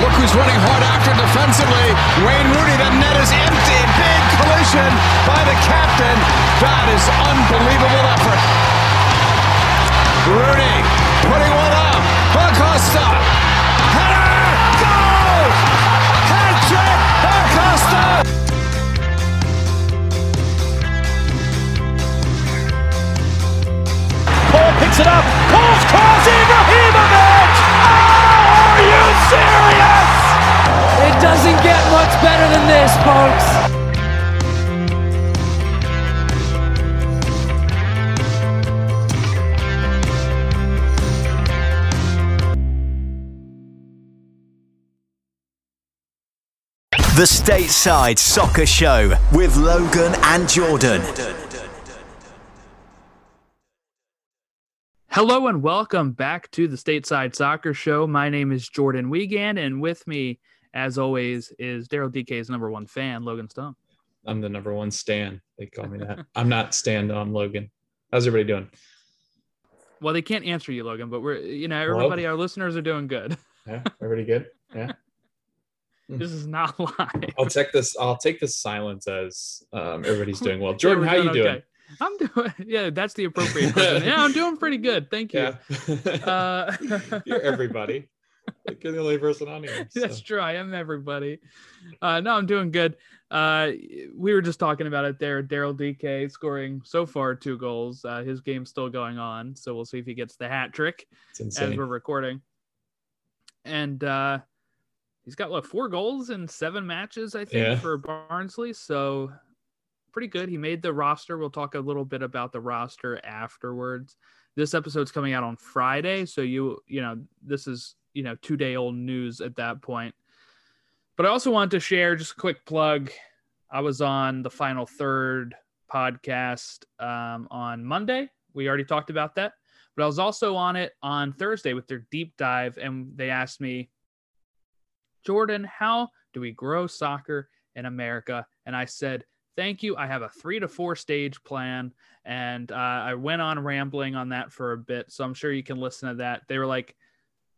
Look who's running hard after defensively. Wayne Rooney. The net is empty. Big collision by the captain. That is unbelievable effort. Rooney putting one up. Acosta. Header. Goal. Hat trick. Acosta. Paul picks it up. Paul's cross. Doesn't get much better than this, folks. The Stateside Soccer Show with Logan and Jordan. Hello and welcome back to the Stateside Soccer Show. My name is Jordan Wiegand, and with me, as always, is Daryl Dike's number one fan, Logan Stone. I'm the number one Stan. They call me that. I'm not Stan. I'm Logan. How's everybody doing? Well, they can't answer you, Logan, but we're you know everybody, our listeners are doing good. Yeah, everybody good? Yeah. This is not live. I'll take this. I'll take this silence as um, everybody's doing well. Jordan, Yeah, how you doing? okay. I'm doing. Yeah, that's the appropriate. question. yeah, I'm doing pretty good. Thank you. Yeah. Uh, You're everybody. Like, You're the only person on here. so. That's true. I am everybody. Uh, no, I'm doing good. Uh, we were just talking about it there. Daryl Dike scoring so far two goals. Uh, his game's still going on, so we'll see if he gets the hat trick as we're recording. And uh, he's got what four goals in seven matches, I think, Yeah. for Barnsley. So pretty good. He made the roster. We'll talk a little bit about the roster afterwards. This episode's coming out on Friday, so you you know this is you know two day old news at that point. But I also wanted to share just a quick plug. I was on the final third podcast um, on Monday. We already talked about that, but I was also on it on Thursday with their deep dive, and they asked me, Jordan, how do we grow soccer in America? And I said, Thank you. I have a three to four stage plan. And uh, I went on rambling on that for a bit. So I'm sure you can listen to that. They were like,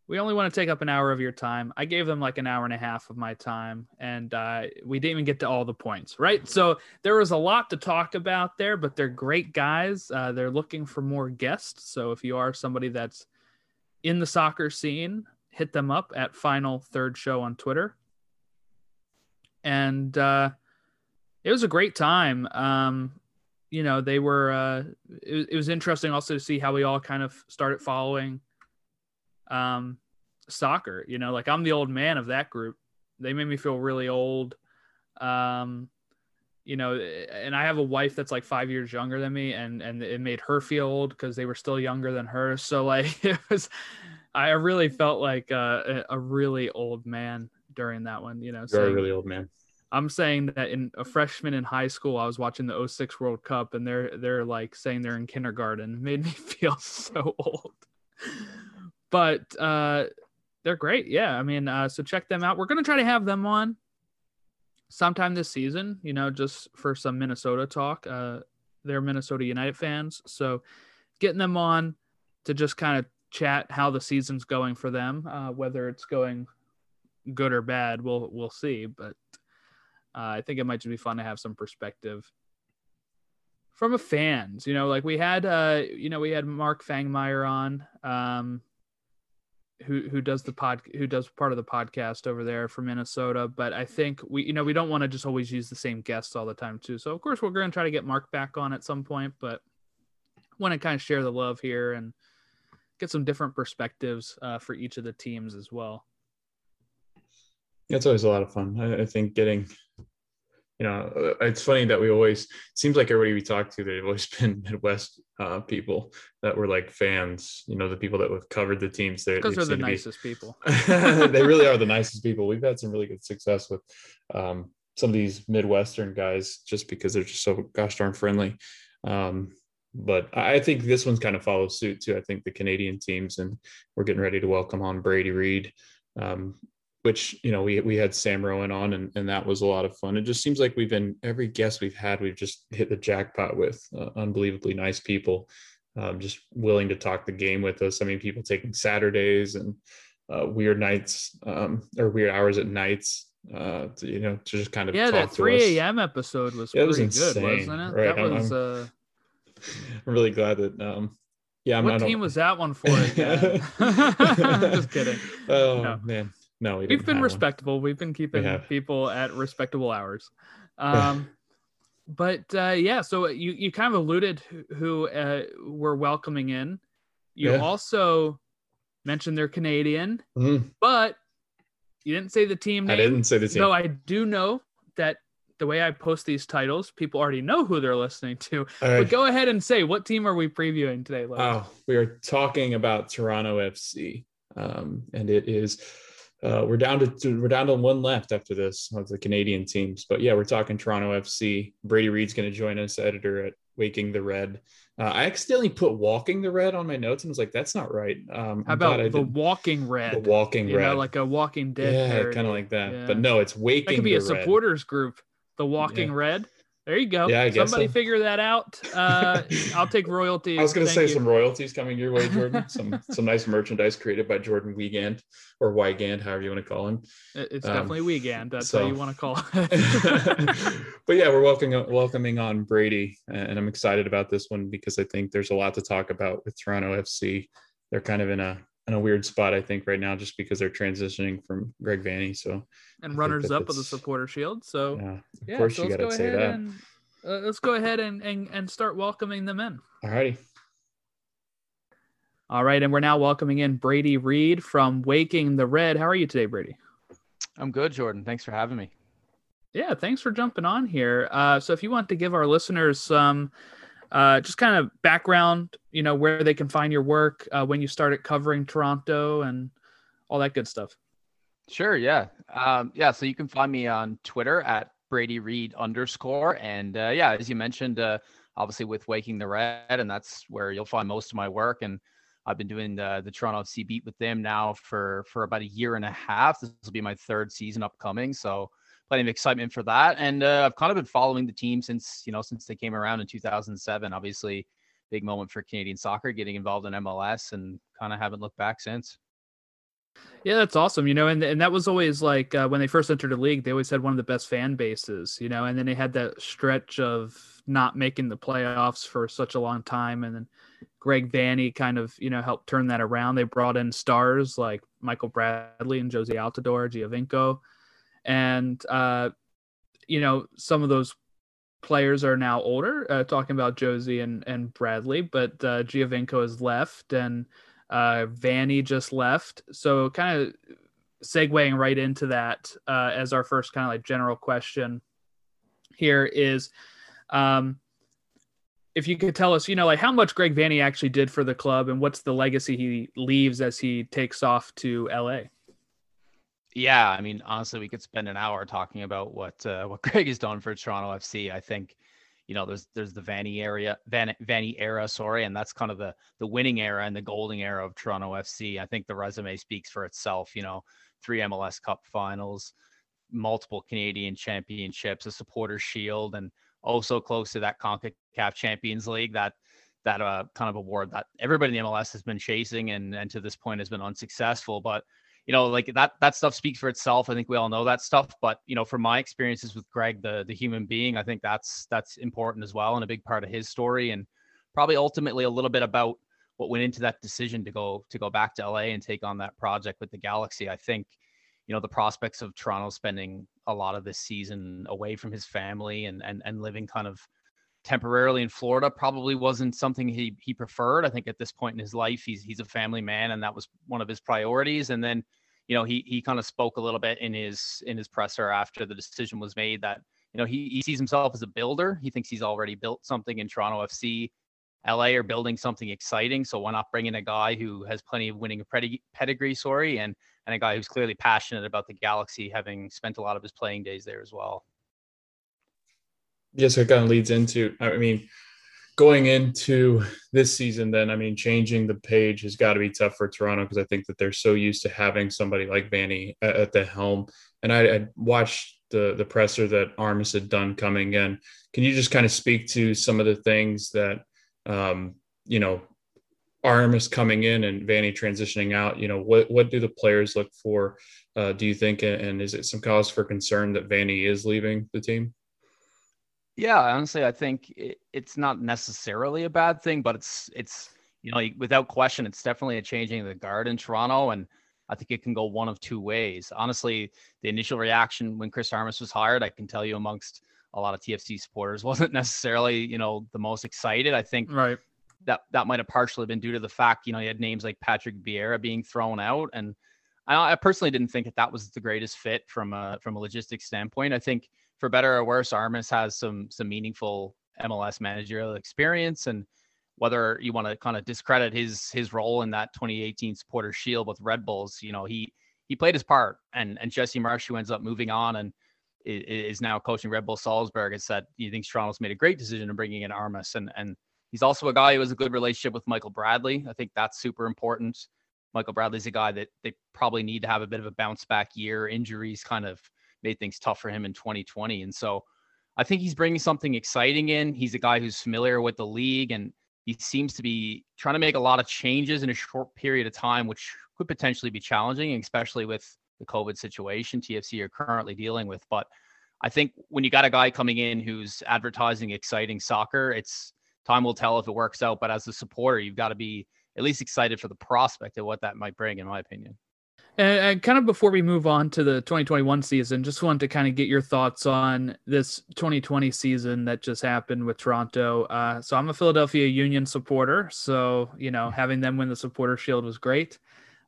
we only want to take up an hour of your time. I gave them like an hour and a half of my time, and uh, we didn't even get to all the points, right? So there was a lot to talk about there, but they're great guys. Uh, they're looking for more guests. So if you are somebody that's in the soccer scene, hit them up at Final Third Show on Twitter. And uh, it was a great time. Um, you know, they were, uh, it, it was interesting also to see how we all kind of started following um, soccer. You know, like I'm the old man of that group. They made me feel really old. Um, you know, and I have a wife that's like five years younger than me, and and it made her feel old because they were still younger than her. So like it was, I really felt like uh, a, a really old man during that one. You know, You're a really old man. I'm saying that in a freshman in high school, I was watching the 06 World Cup and they're they're like saying they're in kindergarten. It made me feel so old. But uh they're great. Yeah. I mean, uh so check them out. We're gonna try to have them on sometime this season, you know, just for some Minnesota talk. Uh they're Minnesota United fans. So getting them on to just kind of chat how the season's going for them, uh, whether it's going good or bad, we'll we'll see. But uh, I think it might just be fun to have some perspective from a fans. You know, like we had, uh, you know, we had Mark Fangmeyer on, um, who who does the pod, who does part of the podcast over there from Minnesota. But I think we, you know, we don't want to just always use the same guests all the time too. So of course we're going to try to get Mark back on at some point, but want to kind of share the love here and get some different perspectives uh, for each of the teams as well. It's always a lot of fun. I, I think getting, you know, uh, it's funny that we always seems like everybody we talk to, they've always been Midwest uh, people that were like fans. You know, the people that have covered the teams. They Because they they're the to be- nicest people. they really are the nicest people. We've had some really good success with um, some of these Midwestern guys just because they're just so gosh darn friendly. Um, but I think this one's kind of follows suit too. I think the Canadian teams, and we're getting ready to welcome on Brady Reed, um, which you know we we had Sam Rowan on, and and that was a lot of fun. It just seems like we've been every guest we've had, we've just hit the jackpot with uh, unbelievably nice people, um, just willing to talk the game with us. I mean, people taking Saturdays and uh, weird nights um, or weird hours at nights uh to, you know to just kind of yeah that 3 a.m episode was yeah, pretty was good wasn't it right. that I'm, was I'm, uh I'm really glad that um yeah I'm, what team was that one for again? just kidding oh No. man no we we've been have one. respectable we've been keeping have. people at respectable hours um but uh yeah so you you kind of alluded who, who uh we're welcoming in you Yeah. also mentioned they're canadian Mhm. but you didn't say the team name I didn't say the team though i do know that the way i post these titles people already know who they're listening to right. but go ahead and say what team are we previewing today Logan? Oh, we are talking about Toronto FC, um, and it is uh, we're down to we're down to one left after this of the Canadian teams. But yeah, we're talking Toronto FC. Brady Reed's going to join us, editor at Waking the Red. Uh, I accidentally put Walking the Red on my notes and was like, that's not right. Um, how about the walking red the Walking you Red, know like a walking dead yeah, kind of like that. Yeah. But no, it's Waking. That could be a Red. supporters group, the Walking Yeah. Red. There you go. Yeah, I guess Somebody so. figure that out. Uh, I'll take royalties. I was going to say you. some royalties coming your way, Jordan. some some nice merchandise created by Jordan Wiegand or Wygand, however you want to call him. It's um, definitely Weekend. That's so- how you want to call it. but yeah, we're welcoming welcoming on Brady, and I'm excited about this one because I think there's a lot to talk about with Toronto FC. They're kind of in a in a weird spot, I think, right now, just because they're transitioning from Greg Vanney. So and think runners up of the supporter shield. So yeah, of yeah, course so you let's got go to say ahead that. and uh, let's go ahead and, and and start welcoming them in. All righty. All right, and we're now welcoming in Brady Reed from Waking the Red. How are you today, Brady? I'm good, Jordan. Thanks for having me. Yeah, thanks for jumping on here. Uh, so, if you want to give our listeners some uh, just kind of background, you know, where they can find your work, uh, when you started covering Toronto, and all that good stuff. Sure, yeah. Um, yeah, so you can find me on Twitter at Brady Reed underscore. And uh, yeah, as you mentioned, uh, obviously with Waking the Red, and that's where you'll find most of my work. And I've been doing the, the Toronto FC beat with them now for, for about a year and a half. This will be my third season upcoming. So plenty of excitement for that. And uh, I've kind of been following the team since, you know, since they came around in 2007. Obviously, big moment for Canadian soccer getting involved in MLS and kind of haven't looked back since. Yeah, that's awesome. You know, and and that was always like uh, when they first entered the league, they always had one of the best fan bases. You know, and then they had that stretch of not making the playoffs for such a long time, and then Greg Vanney kind of you know helped turn that around. They brought in stars like Michael Bradley and Jozy Altidore, Giovinco, and uh, you know some of those players are now older. Uh, talking about Jozy and and Bradley, but uh, Giovinco has left and uh, Vanney just left. So kind of segueing right into that uh, as our first kind of like general question here is um, if you could tell us, you know, like how much Greg Vanney actually did for the club and what's the legacy he leaves as he takes off to LA. Yeah, I mean, honestly, we could spend an hour talking about what uh, what Greg has done for Toronto FC. I think, you know, there's there's the Vanney area, Van, Vanney era, sorry, and that's kind of the the winning era and the golden era of Toronto FC. I think the resume speaks for itself. You know, three MLS Cup finals, multiple Canadian championships, a supporter shield, and also close to that CONCACAF Champions League. That that uh, kind of award that everybody in the MLS has been chasing and and to this point has been unsuccessful, but you know, like that that stuff speaks for itself. I think we all know that stuff. But you know, from my experiences with Greg, the the human being, I think that's that's important as well and a big part of his story, and probably ultimately a little bit about what went into that decision to go to go back to LA and take on that project with the Galaxy. I think, you know, the prospects of Toronto spending a lot of this season away from his family and and and living kind of temporarily in Florida probably wasn't something he he preferred. I think at this point in his life, he's he's a family man, and that was one of his priorities. And then, you know, he he kind of spoke a little bit in his in his presser after the decision was made that you know he he sees himself as a builder. He thinks he's already built something in Toronto FC. LA are building something exciting, so why not bring in a guy who has plenty of winning pedig- pedigree, sorry, and and a guy who's clearly passionate about the Galaxy, having spent a lot of his playing days there as well. Yeah, so it kind of leads into. I mean, going into this season, then I mean, changing the page has got to be tough for Toronto because I think that they're so used to having somebody like Vanney at, at the helm. And I, I, watched the the presser that Armas had done coming in. Can you just kind of speak to some of the things that um, you know Armas coming in and Vanney transitioning out? You know, what what do the players look for? Uh, do you think, and is it some cause for concern that Vanney is leaving the team? Yeah, honestly, I think it, it's not necessarily a bad thing, but it's it's you know without question, it's definitely a changing of the guard in Toronto, and I think it can go one of two ways. Honestly, the initial reaction when Chris Armas was hired, I can tell you amongst a lot of TFC supporters, wasn't necessarily you know the most excited. I think right that that might have partially been due to the fact you know you had names like Patrick Vieira being thrown out, and I, I personally didn't think that that was the greatest fit from a from a logistics standpoint. I think for better or worse, Armas has some some meaningful MLS managerial experience, and whether you want to kind of discredit his his role in that 2018 Supporter Shield with Red Bulls, you know he he played his part, and and Jesse Marsch who ends up moving on and is now coaching Red Bull Salzburg has said he thinks Toronto's made a great decision in bringing in Armas, and and he's also a guy who has a good relationship with Michael Bradley. I think that's super important. Michael Bradley's a guy that they probably need to have a bit of a bounce back year. Injuries kind of made things tough for him in 2020. And so I think he's bringing something exciting in. He's a guy who's familiar with the league and he seems to be trying to make a lot of changes in a short period of time, which could potentially be challenging, especially with the COVID situation TFC are currently dealing with. But I think when you got a guy coming in who's advertising exciting soccer, it's time will tell if it works out. But as a supporter, you've got to be at least excited for the prospect of what that might bring, in my opinion. And, and, kind of before we move on to the 2021 season, just wanted to kind of get your thoughts on this 2020 season that just happened with Toronto. Uh, so I'm a Philadelphia Union supporter, so you know having them win the Supporter Shield was great.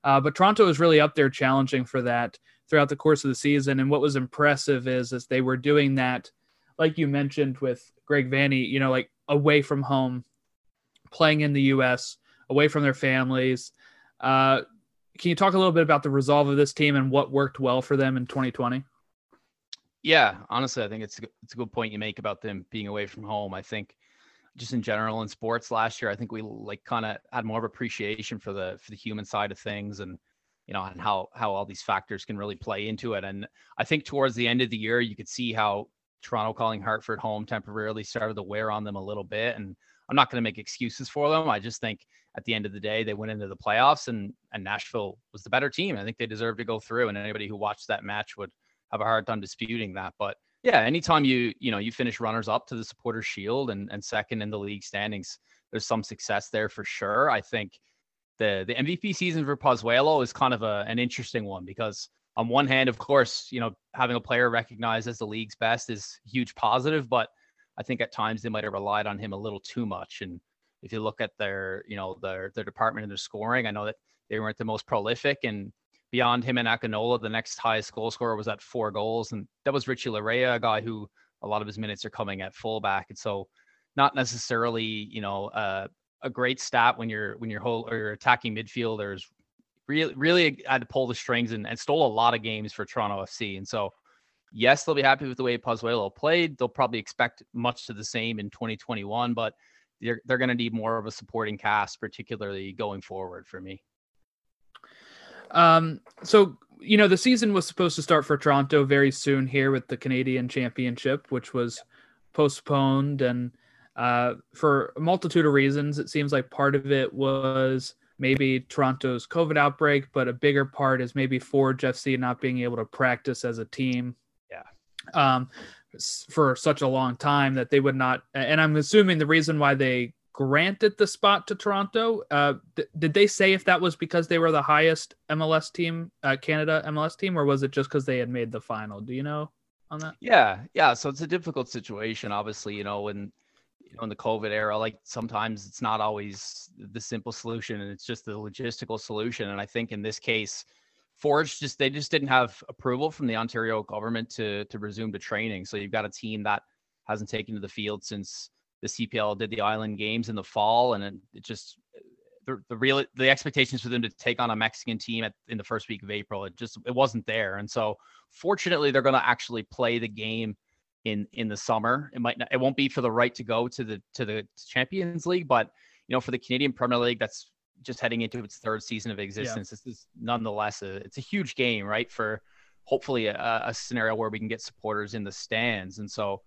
Uh, but Toronto was really up there challenging for that throughout the course of the season. And what was impressive is is they were doing that, like you mentioned with Greg Vanney, you know, like away from home, playing in the U.S., away from their families. Uh, can you talk a little bit about the resolve of this team and what worked well for them in 2020? Yeah, honestly, I think it's it's a good point you make about them being away from home. I think just in general in sports last year, I think we like kind of had more of appreciation for the for the human side of things and you know and how how all these factors can really play into it. And I think towards the end of the year, you could see how Toronto calling Hartford home temporarily started to wear on them a little bit. And I'm not going to make excuses for them. I just think at the end of the day, they went into the playoffs and and Nashville was the better team. I think they deserved to go through, and anybody who watched that match would have a hard time disputing that. But yeah, anytime you you know you finish runners up to the Supporter Shield and and second in the league standings, there's some success there for sure. I think the the MVP season for Pozuelo is kind of a, an interesting one because on one hand, of course, you know having a player recognized as the league's best is huge positive, but I think at times they might have relied on him a little too much and if you look at their, you know, their their department and their scoring, I know that they weren't the most prolific. And beyond him and Akinola, the next highest goal scorer was at four goals, and that was Richie Laryea, a guy who a lot of his minutes are coming at fullback, and so not necessarily, you know, uh, a great stat when you're when you're whole or you're attacking midfielders really really had to pull the strings and, and stole a lot of games for Toronto FC. And so yes, they'll be happy with the way Pozuelo played. They'll probably expect much to the same in 2021, but they're, they're going to need more of a supporting cast, particularly going forward for me. Um, so, you know, the season was supposed to start for Toronto very soon here with the Canadian Championship, which was postponed. And uh, for a multitude of reasons, it seems like part of it was maybe Toronto's COVID outbreak, but a bigger part is maybe Forge FC not being able to practice as a team. Yeah. Um, for such a long time that they would not. And I'm assuming the reason why they granted the spot to Toronto, uh, th- did they say if that was because they were the highest MLS team, uh, Canada MLS team, or was it just because they had made the final? Do you know on that? Yeah, yeah. So it's a difficult situation, obviously. You know, when you know in the COVID era, like sometimes it's not always the simple solution, and it's just the logistical solution. And I think in this case Forge just they just didn't have approval from the Ontario government to to resume to training. So you've got a team that hasn't taken to the field since the CPL did the Island Games in the fall, and it just the, the real the expectations for them to take on a Mexican team at, in the first week of April, it just it wasn't there. And so fortunately, they're going to actually play the game in in the summer. It might not, it won't be for the right to go to the to the Champions League, but you know, for the Canadian Premier League, that's just heading into its third season of existence. Yeah. This is nonetheless a, it's a huge game, right? For hopefully a, a scenario where we can get supporters in the stands, and so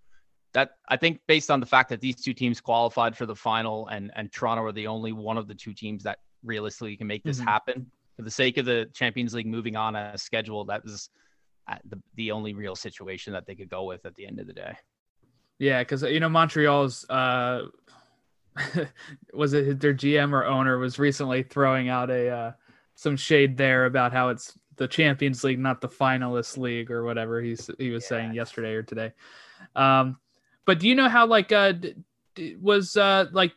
that I think based on the fact that these two teams qualified for the final and and Toronto are the only one of the two teams that realistically can make this mm-hmm. happen for the sake of the Champions League moving on a schedule that was the, the only real situation that they could go with at the end of the day. Yeah, because you know Montreal's uh, was it their GM or owner was recently throwing out a uh, some shade there about how it's the Champions League, not the finalist league or whatever he's he was yeah. saying yesterday or today. Um, but do you know how like uh was uh like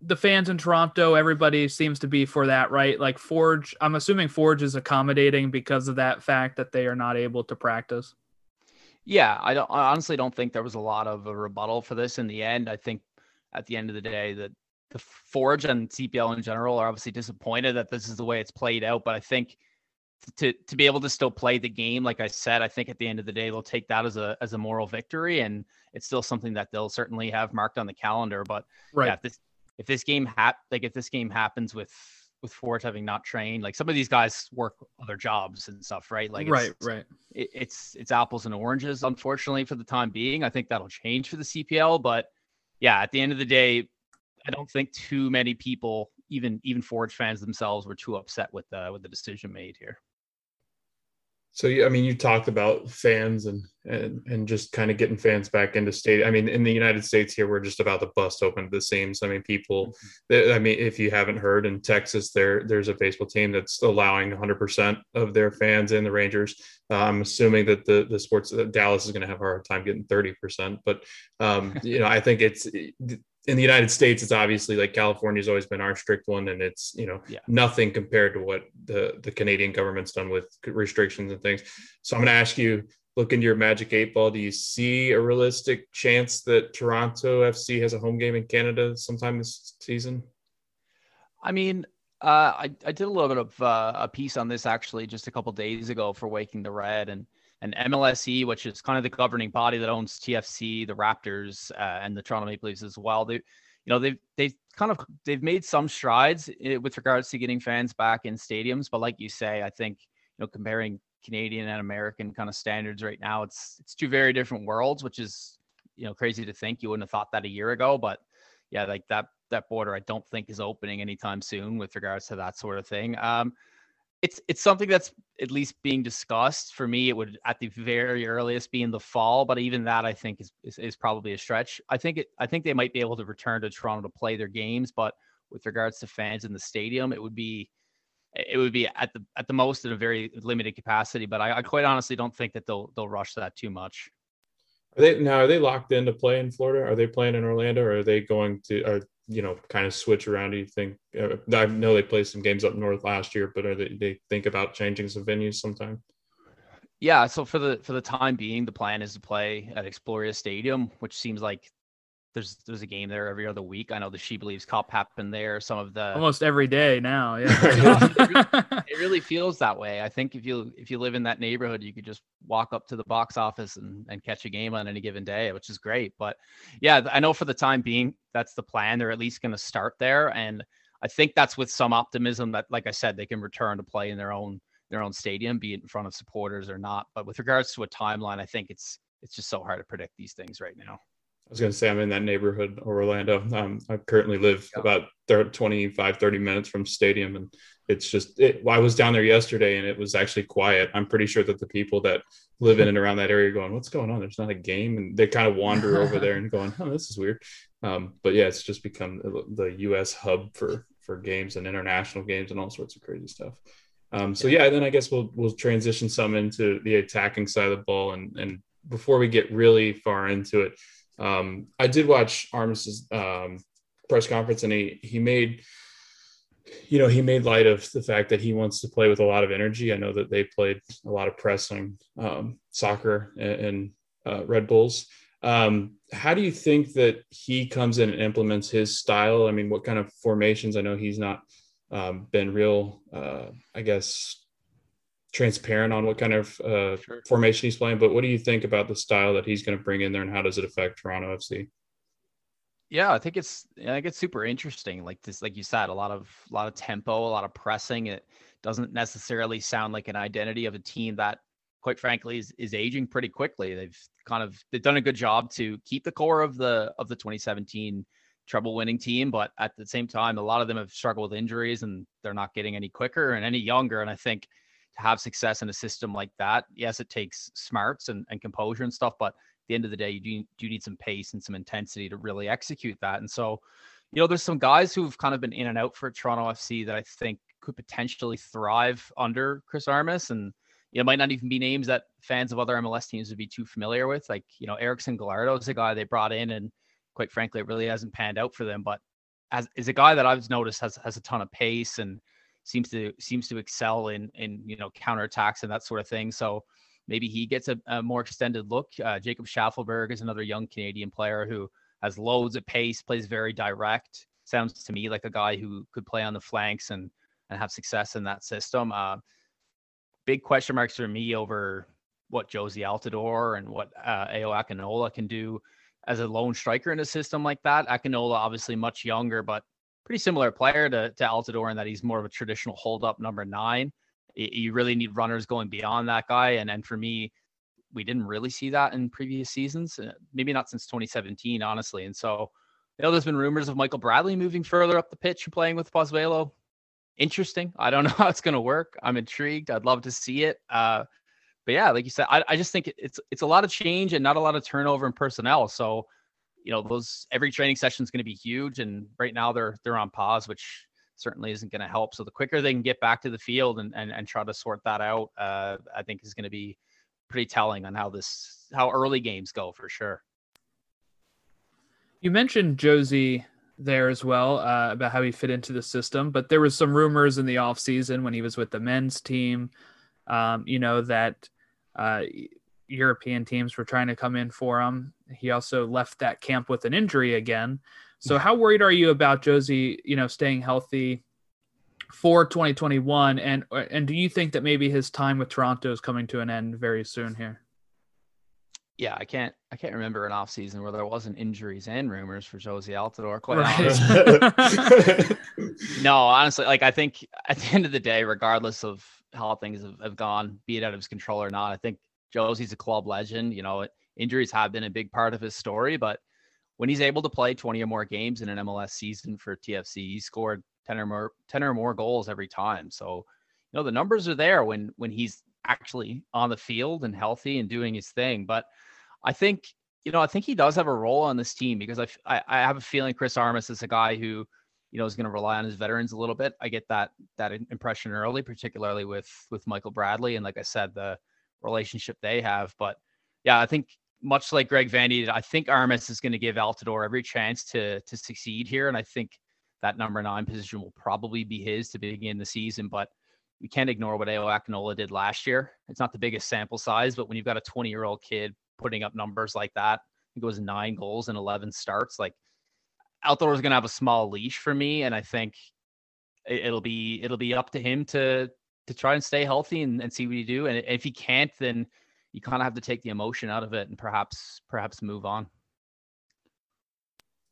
the fans in Toronto, everybody seems to be for that, right? Like Forge, I'm assuming Forge is accommodating because of that fact that they are not able to practice. Yeah, I don't I honestly don't think there was a lot of a rebuttal for this in the end. I think at the end of the day that the Forge and CPL in general are obviously disappointed that this is the way it's played out, but I think to to be able to still play the game, like I said, I think at the end of the day they'll take that as a as a moral victory, and it's still something that they'll certainly have marked on the calendar. But right. yeah, if this if this game hap like if this game happens with with Forge having not trained, like some of these guys work other jobs and stuff, right? Like right, right. It, it's it's apples and oranges, unfortunately, for the time being. I think that'll change for the CPL, but yeah, at the end of the day, I don't think too many people, even even Forge fans themselves, were too upset with the with the decision made here. So I mean, you talked about fans and and and just kind of getting fans back into state. I mean, in the United States here, we're just about to bust open the seams. I mean, people. Mm-hmm. I mean, if you haven't heard, in Texas, there there's a baseball team that's allowing 100% of their fans in the Rangers. Uh, I'm assuming that the the sports Dallas is going to have a hard time getting 30%, but um, you know, I think it's in the United States, it's obviously like California's always been our strict one, and it's you know yeah. nothing compared to what the the Canadian government's done with restrictions and things. So I'm going to ask you, look into your magic eight ball. Do you see a realistic chance that Toronto FC has a home game in Canada sometime this season? I mean, uh, I I did a little bit of uh, a piece on this actually just a couple days ago for Waking the Red, and and MLSE, which is kind of the governing body that owns TFC, the Raptors, uh, and the Toronto Maple Leafs as well. They, you know, they've they've kind of they've made some strides eh, with regards to getting fans back in stadiums, but like you say, I think you know comparing Canadian and American kind of standards right now, it's it's two very different worlds, which is you know crazy to think. You wouldn't have thought that a year ago, but yeah, like that that border, I don't think is opening anytime soon with regards to that sort of thing. Um, it's it's something that's at least being discussed. For me, it would at the very earliest be in the fall, but even that I think is, is, is probably a stretch. I think it I think they might be able to return to Toronto to play their games, but with regards to fans in the stadium, it would be it would be at the at the most in a very limited capacity. But I, I quite honestly don't think that they'll they'll rush that too much. Are they now? Are they locked in to play in Florida? Are they playing in Orlando? Or are they going to? Are you know kind of switch around? Do you think? Uh, I know they played some games up north last year, but are they, they think about changing some venues sometime? Yeah, so for the for the time being, the plan is to play at Exploria Stadium, which seems like there's there's a game there every other week. I know the She Believes Cup happened there. Some of the almost every day now. Yeah, it really feels that way. I think if you if you live in that neighborhood, you could just walk up to the box office and, and catch a game on any given day, which is great. But yeah, I know for the time being, that's the plan. They're at least going to start there, and I think that's with some optimism that, like I said, they can return to play in their own their own stadium, be it in front of supporters or not. But with regards to a timeline, I think it's it's just so hard to predict these things right now. I was going to say I'm in that neighborhood, Orlando. Um, I currently live yeah. about 30, 25, 30 minutes from stadium. And it's just, it, well, I was down there yesterday and it was actually quiet. I'm pretty sure that the people that live in and around that area going, what's going on? There's not a game. And they kind of wander over there and going, oh, this is weird. Um, but yeah, it's just become the U.S. hub for, for games and international games and all sorts of crazy stuff. Um, so yeah, then I guess we'll, we'll transition some into the attacking side of the ball. And, and before we get really far into it, um, I did watch Armas's um, press conference, and he he made, you know, he made light of the fact that he wants to play with a lot of energy. I know that they played a lot of pressing um, soccer and, uh, Red Bulls. Um, how do you think that he comes in and implements his style? I mean, what kind of formations? I know he's not um, been real, uh, I guess, transparent on what kind of uh, sure. formation he's playing. But what do you think about the style that he's going to bring in there, and how does it affect Toronto FC? Yeah, I think it's I think it's super interesting. Like this, like you said, a lot of a lot of tempo, a lot of pressing. It doesn't necessarily sound like an identity of a team that, quite frankly, is, is aging pretty quickly. They've kind of they've done a good job to keep the core of the of the 2017 treble winning team, but at the same time, a lot of them have struggled with injuries and they're not getting any quicker and any younger. And I think have success in a system like that, yes, it takes smarts and, and composure and stuff, but at the end of the day, you do, do need some pace and some intensity to really execute that. And so, you know, there's some guys who've kind of been in and out for Toronto FC that I think could potentially thrive under Chris Armas. And, you know, might not even be names that fans of other MLS teams would be too familiar with. Like, you know, Erickson Gallardo is a guy they brought in and quite frankly, it really hasn't panned out for them. But as is a guy that I've noticed has has a ton of pace and seems to seems to excel in in you know counterattacks and that sort of thing. So maybe he gets a, a more extended look. Uh, Jacob Schaffelberg is another young Canadian player who has loads of pace, plays very direct. Sounds to me like a guy who could play on the flanks and and have success in that system. Uh, big question marks for me over what Jozy Altidore and what uh, Ayo Akinola can do as a lone striker in a system like that. Akinola, obviously much younger, but pretty similar player to, to Altidore in that he's more of a traditional hold up number nine you really need runners going beyond that guy. And and for me, we didn't really see that in previous seasons, uh, maybe not since 2017, honestly. And so, you know, there's been rumors of Michael Bradley moving further up the pitch and playing with Pozuelo. Interesting. I don't know how it's going to work. I'm intrigued. I'd love to see it. Uh, but yeah, like you said, I, I just think it's it's a lot of change and not a lot of turnover in personnel. So, you know, those every training session is going to be huge. And right now they're they're on pause, which certainly isn't going to help. So the quicker they can get back to the field and and, and try to sort that out, uh, I think is going to be pretty telling on how this how early games go for sure. You mentioned Jozy there as well uh, about how he fit into the system, but there was some rumors in the offseason when he was with the men's team, um, you know, that uh, European teams were trying to come in for him. He also left that camp with an injury again. So how worried are you about Jozy, you know, staying healthy for 2021 and and do you think that maybe his time with Toronto is coming to an end very soon here? Yeah, I can't I can't remember an off season where there wasn't injuries and rumors for Jozy Altidore quite right. no, honestly, like I think at the end of the day, regardless of how things have, have gone, be it out of his control or not, I think Jozy's a club legend. You know, injuries have been a big part of his story, but when he's able to play 20 or more games in an MLS season for TFC, he scored 10 or more 10 or more goals every time. So, you know, the numbers are there when when he's actually on the field and healthy and doing his thing. But I think, you know, I think he does have a role on this team because I I, I have a feeling Chris Armas is a guy who, you know, is going to rely on his veterans a little bit. I get that that impression early, particularly with with Michael Bradley and like I said, the relationship they have. But yeah, I think much like Greg did, I think Armas is going to give Altidore every chance to to succeed here, and I think that number nine position will probably be his to begin the season. But we can't ignore what Ayo Akinola did last year. It's not the biggest sample size, but when you've got a 20 year old kid putting up numbers like that, it goes nine goals and 11 starts. Like Altidore is going to have a small leash for me, and I think it'll be it'll be up to him to to try and stay healthy and, and see what you do. And if he can't, then you kind of have to take the emotion out of it and perhaps perhaps move on.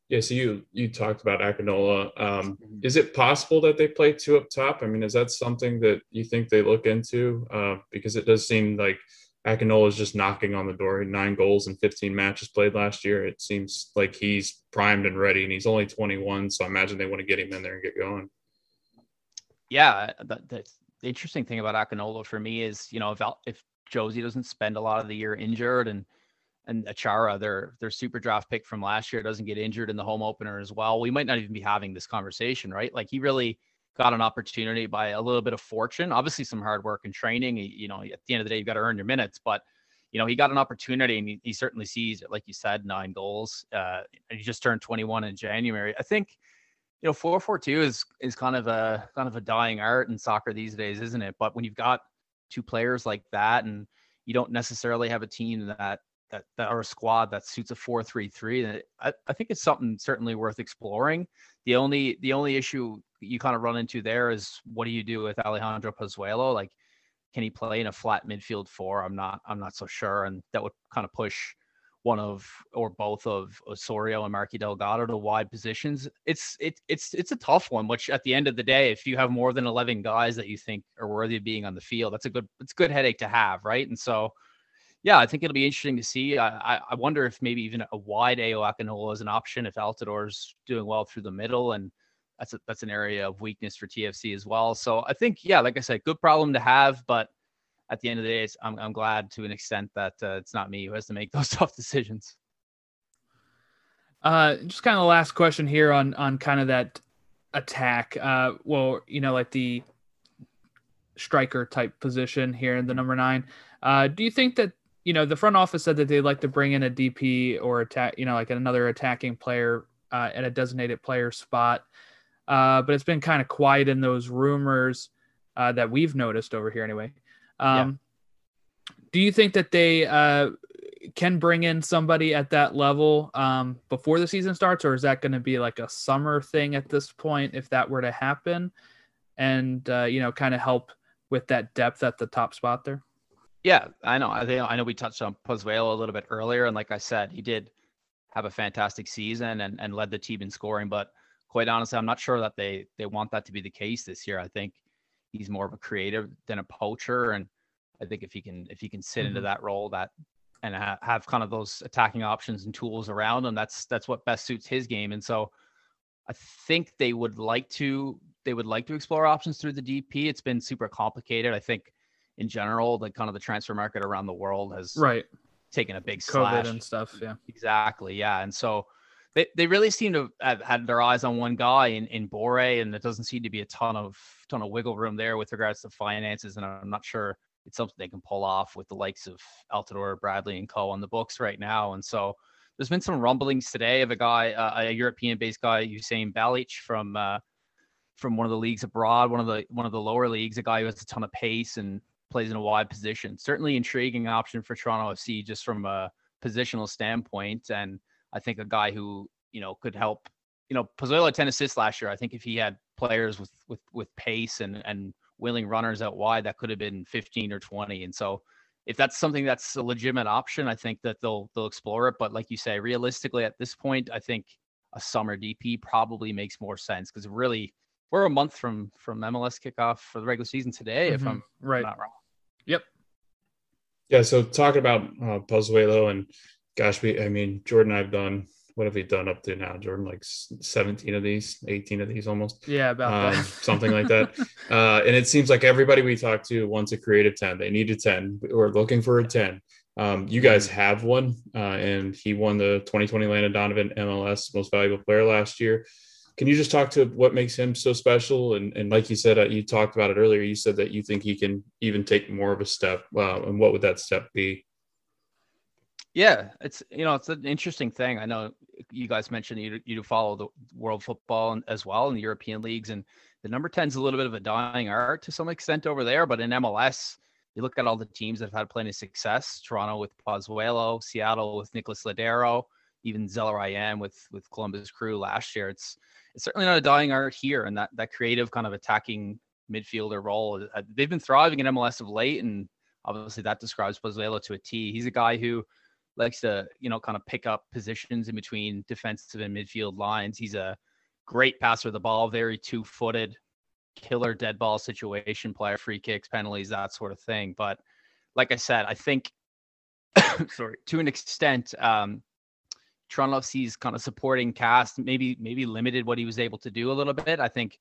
Yeah, so you you talked about Akinola. Um, mm-hmm. is it possible that they play two up top? I mean, is that something that you think they look into? Uh, because it does seem like Akinola is just knocking on the door. Nine goals and 15 matches played last year. It seems like he's primed and ready, and he's only 21. So I imagine they want to get him in there and get going. Yeah, that, that's the interesting thing about Akinola for me is, you know, if if Jozy doesn't spend a lot of the year injured and and Achara, their their super draft pick from last year, doesn't get injured in the home opener as well. We might not even be having this conversation, right? Like he really got an opportunity by a little bit of fortune, obviously some hard work and training. You know, at the end of the day, you've got to earn your minutes, but you know, he got an opportunity and he, he certainly sees it. Like you said, nine goals. Uh, he just turned 21 in January. I think, you know, 442 is is kind of a kind of a dying art in soccer these days, isn't it? But when you've got two players like that, and you don't necessarily have a team that that, that or a squad that suits a four three three. I, I think it's something certainly worth exploring. The only the only issue you kind of run into there is what do you do with Alejandro Pozuelo? Like, can he play in a flat midfield four? I'm not I'm not so sure, and that would kind of push one of or both of Osorio and Marky Delgado to wide positions. It's it, it's it's a tough one. Which at the end of the day, if you have more than eleven guys that you think are worthy of being on the field, that's a good it's a good headache to have, right? And so, yeah, I think it'll be interesting to see. I I wonder if maybe even a wide Ayo Akinola is an option if Altidore's doing well through the middle and. That's a, that's an area of weakness for TFC as well. So I think, yeah, like I said, good problem to have, but at the end of the day, I'm, I'm glad to an extent that uh, it's not me who has to make those tough decisions. Uh, just kind of the last question here on on kind of that attack. Uh, well, you know, like the striker type position here in the number nine. Uh, do you think that you know the front office said that they'd like to bring in a DP or attack, you know, like another attacking player uh, at a designated player spot? Uh, but it's been kind of quiet in those rumors uh, that we've noticed over here, anyway. Um, yeah. Do you think that they uh, can bring in somebody at that level um, before the season starts, or is that going to be like a summer thing at this point if that were to happen, and uh, you know, kind of help with that depth at the top spot there? Yeah, I know. I think I know we touched on Pozuelo a little bit earlier, and like I said, he did have a fantastic season and, and led the team in scoring. But quite honestly, I'm not sure that they they want that to be the case this year. I think he's more of a creative than a poacher, and I think if he can if he can sit mm-hmm. into that role, that and ha- have kind of those attacking options and tools around him, that's that's what best suits his game. And so, I think they would like to they would like to explore options through the DP. It's been super complicated. I think in general, the kind of the transfer market around the world has right taken a big COVID slash and stuff. Yeah, exactly. Yeah, and so they, they really seem to have had their eyes on one guy in, in Bore, and there doesn't seem to be a ton of ton of wiggle room there with regards to finances. And I'm not sure it's something they can pull off with the likes of Altidore, Bradley, and Co. on the books right now. And so there's been some rumblings today of a guy, uh, a European-based guy, Usain Balic from uh, from one of the leagues abroad, one of the one of the lower leagues, a guy who has a ton of pace and plays in a wide position. Certainly intriguing option for Toronto FC just from a positional standpoint. And I think a guy who you know could help. You know, Pozuelo had ten assists last year. I think if he had players with with with pace and and willing runners out wide, that could have been 15 or 20. And so, if that's something that's a legitimate option, I think that they'll they'll explore it. But like you say, realistically, at this point, I think a summer DP probably makes more sense because really we're a month from from MLS kickoff for the regular season today. Mm-hmm. If I'm right, not wrong. Yep. Yeah. So talking about uh, Pozuelo and gosh, we I mean Jordan, I've done what have we done up to now, Jordan? Like 17 of these, 18 of these almost. Yeah, about um, something like that. Uh, and it seems like everybody we talk to wants a creative 10. They need a 10. We're looking for a 10. Um, you guys have one, uh, and he won the 2020 Landon Donovan MLS Most Valuable Player last year. Can you just talk to what makes him so special? And, and like you said, uh, you talked about it earlier. You said that you think he can even take more of a step. Uh, and what would that step be? Yeah, it's you know it's an interesting thing. I know you guys mentioned you you follow the world football as well in the European leagues, and the number ten is a little bit of a dying art to some extent over there. But in MLS, you look at all the teams that have had plenty of success: Toronto with Pozuelo, Seattle with Nicholas Lodeiro, even Zelarayán with with Columbus Crew last year. It's it's certainly not a dying art here, and that that creative kind of attacking midfielder role. Uh, they've been thriving in MLS of late, and obviously that describes Pozuelo to a T. He's a guy who likes to, you know, kind of pick up positions in between defensive and midfield lines. He's a great passer of the ball, very two footed, killer dead ball situation player, free kicks, penalties, that sort of thing. But like I said, I think, sorry, to an extent, um, Toronto FC's kind of supporting cast maybe maybe limited what he was able to do a little bit. I think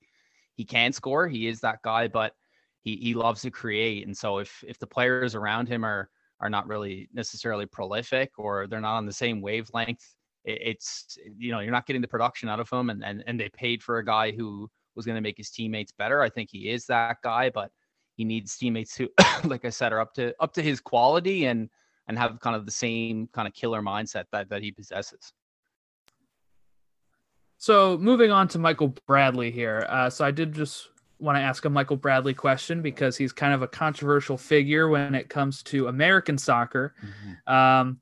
he can score. He is that guy, but he he loves to create. And so if if the players around him are are not really necessarily prolific or they're not on the same wavelength. it's you know you're not getting the production out of them, and and and they paid for a guy who was going to make his teammates better. I think he is that guy, but he needs teammates who, like I said, are up to up to his quality and and have kind of the same kind of killer mindset that that he possesses. So moving on to Michael Bradley here. Uh, so I did just want to ask a Michael Bradley question because he's kind of a controversial figure when it comes to American soccer. Mm-hmm. Um,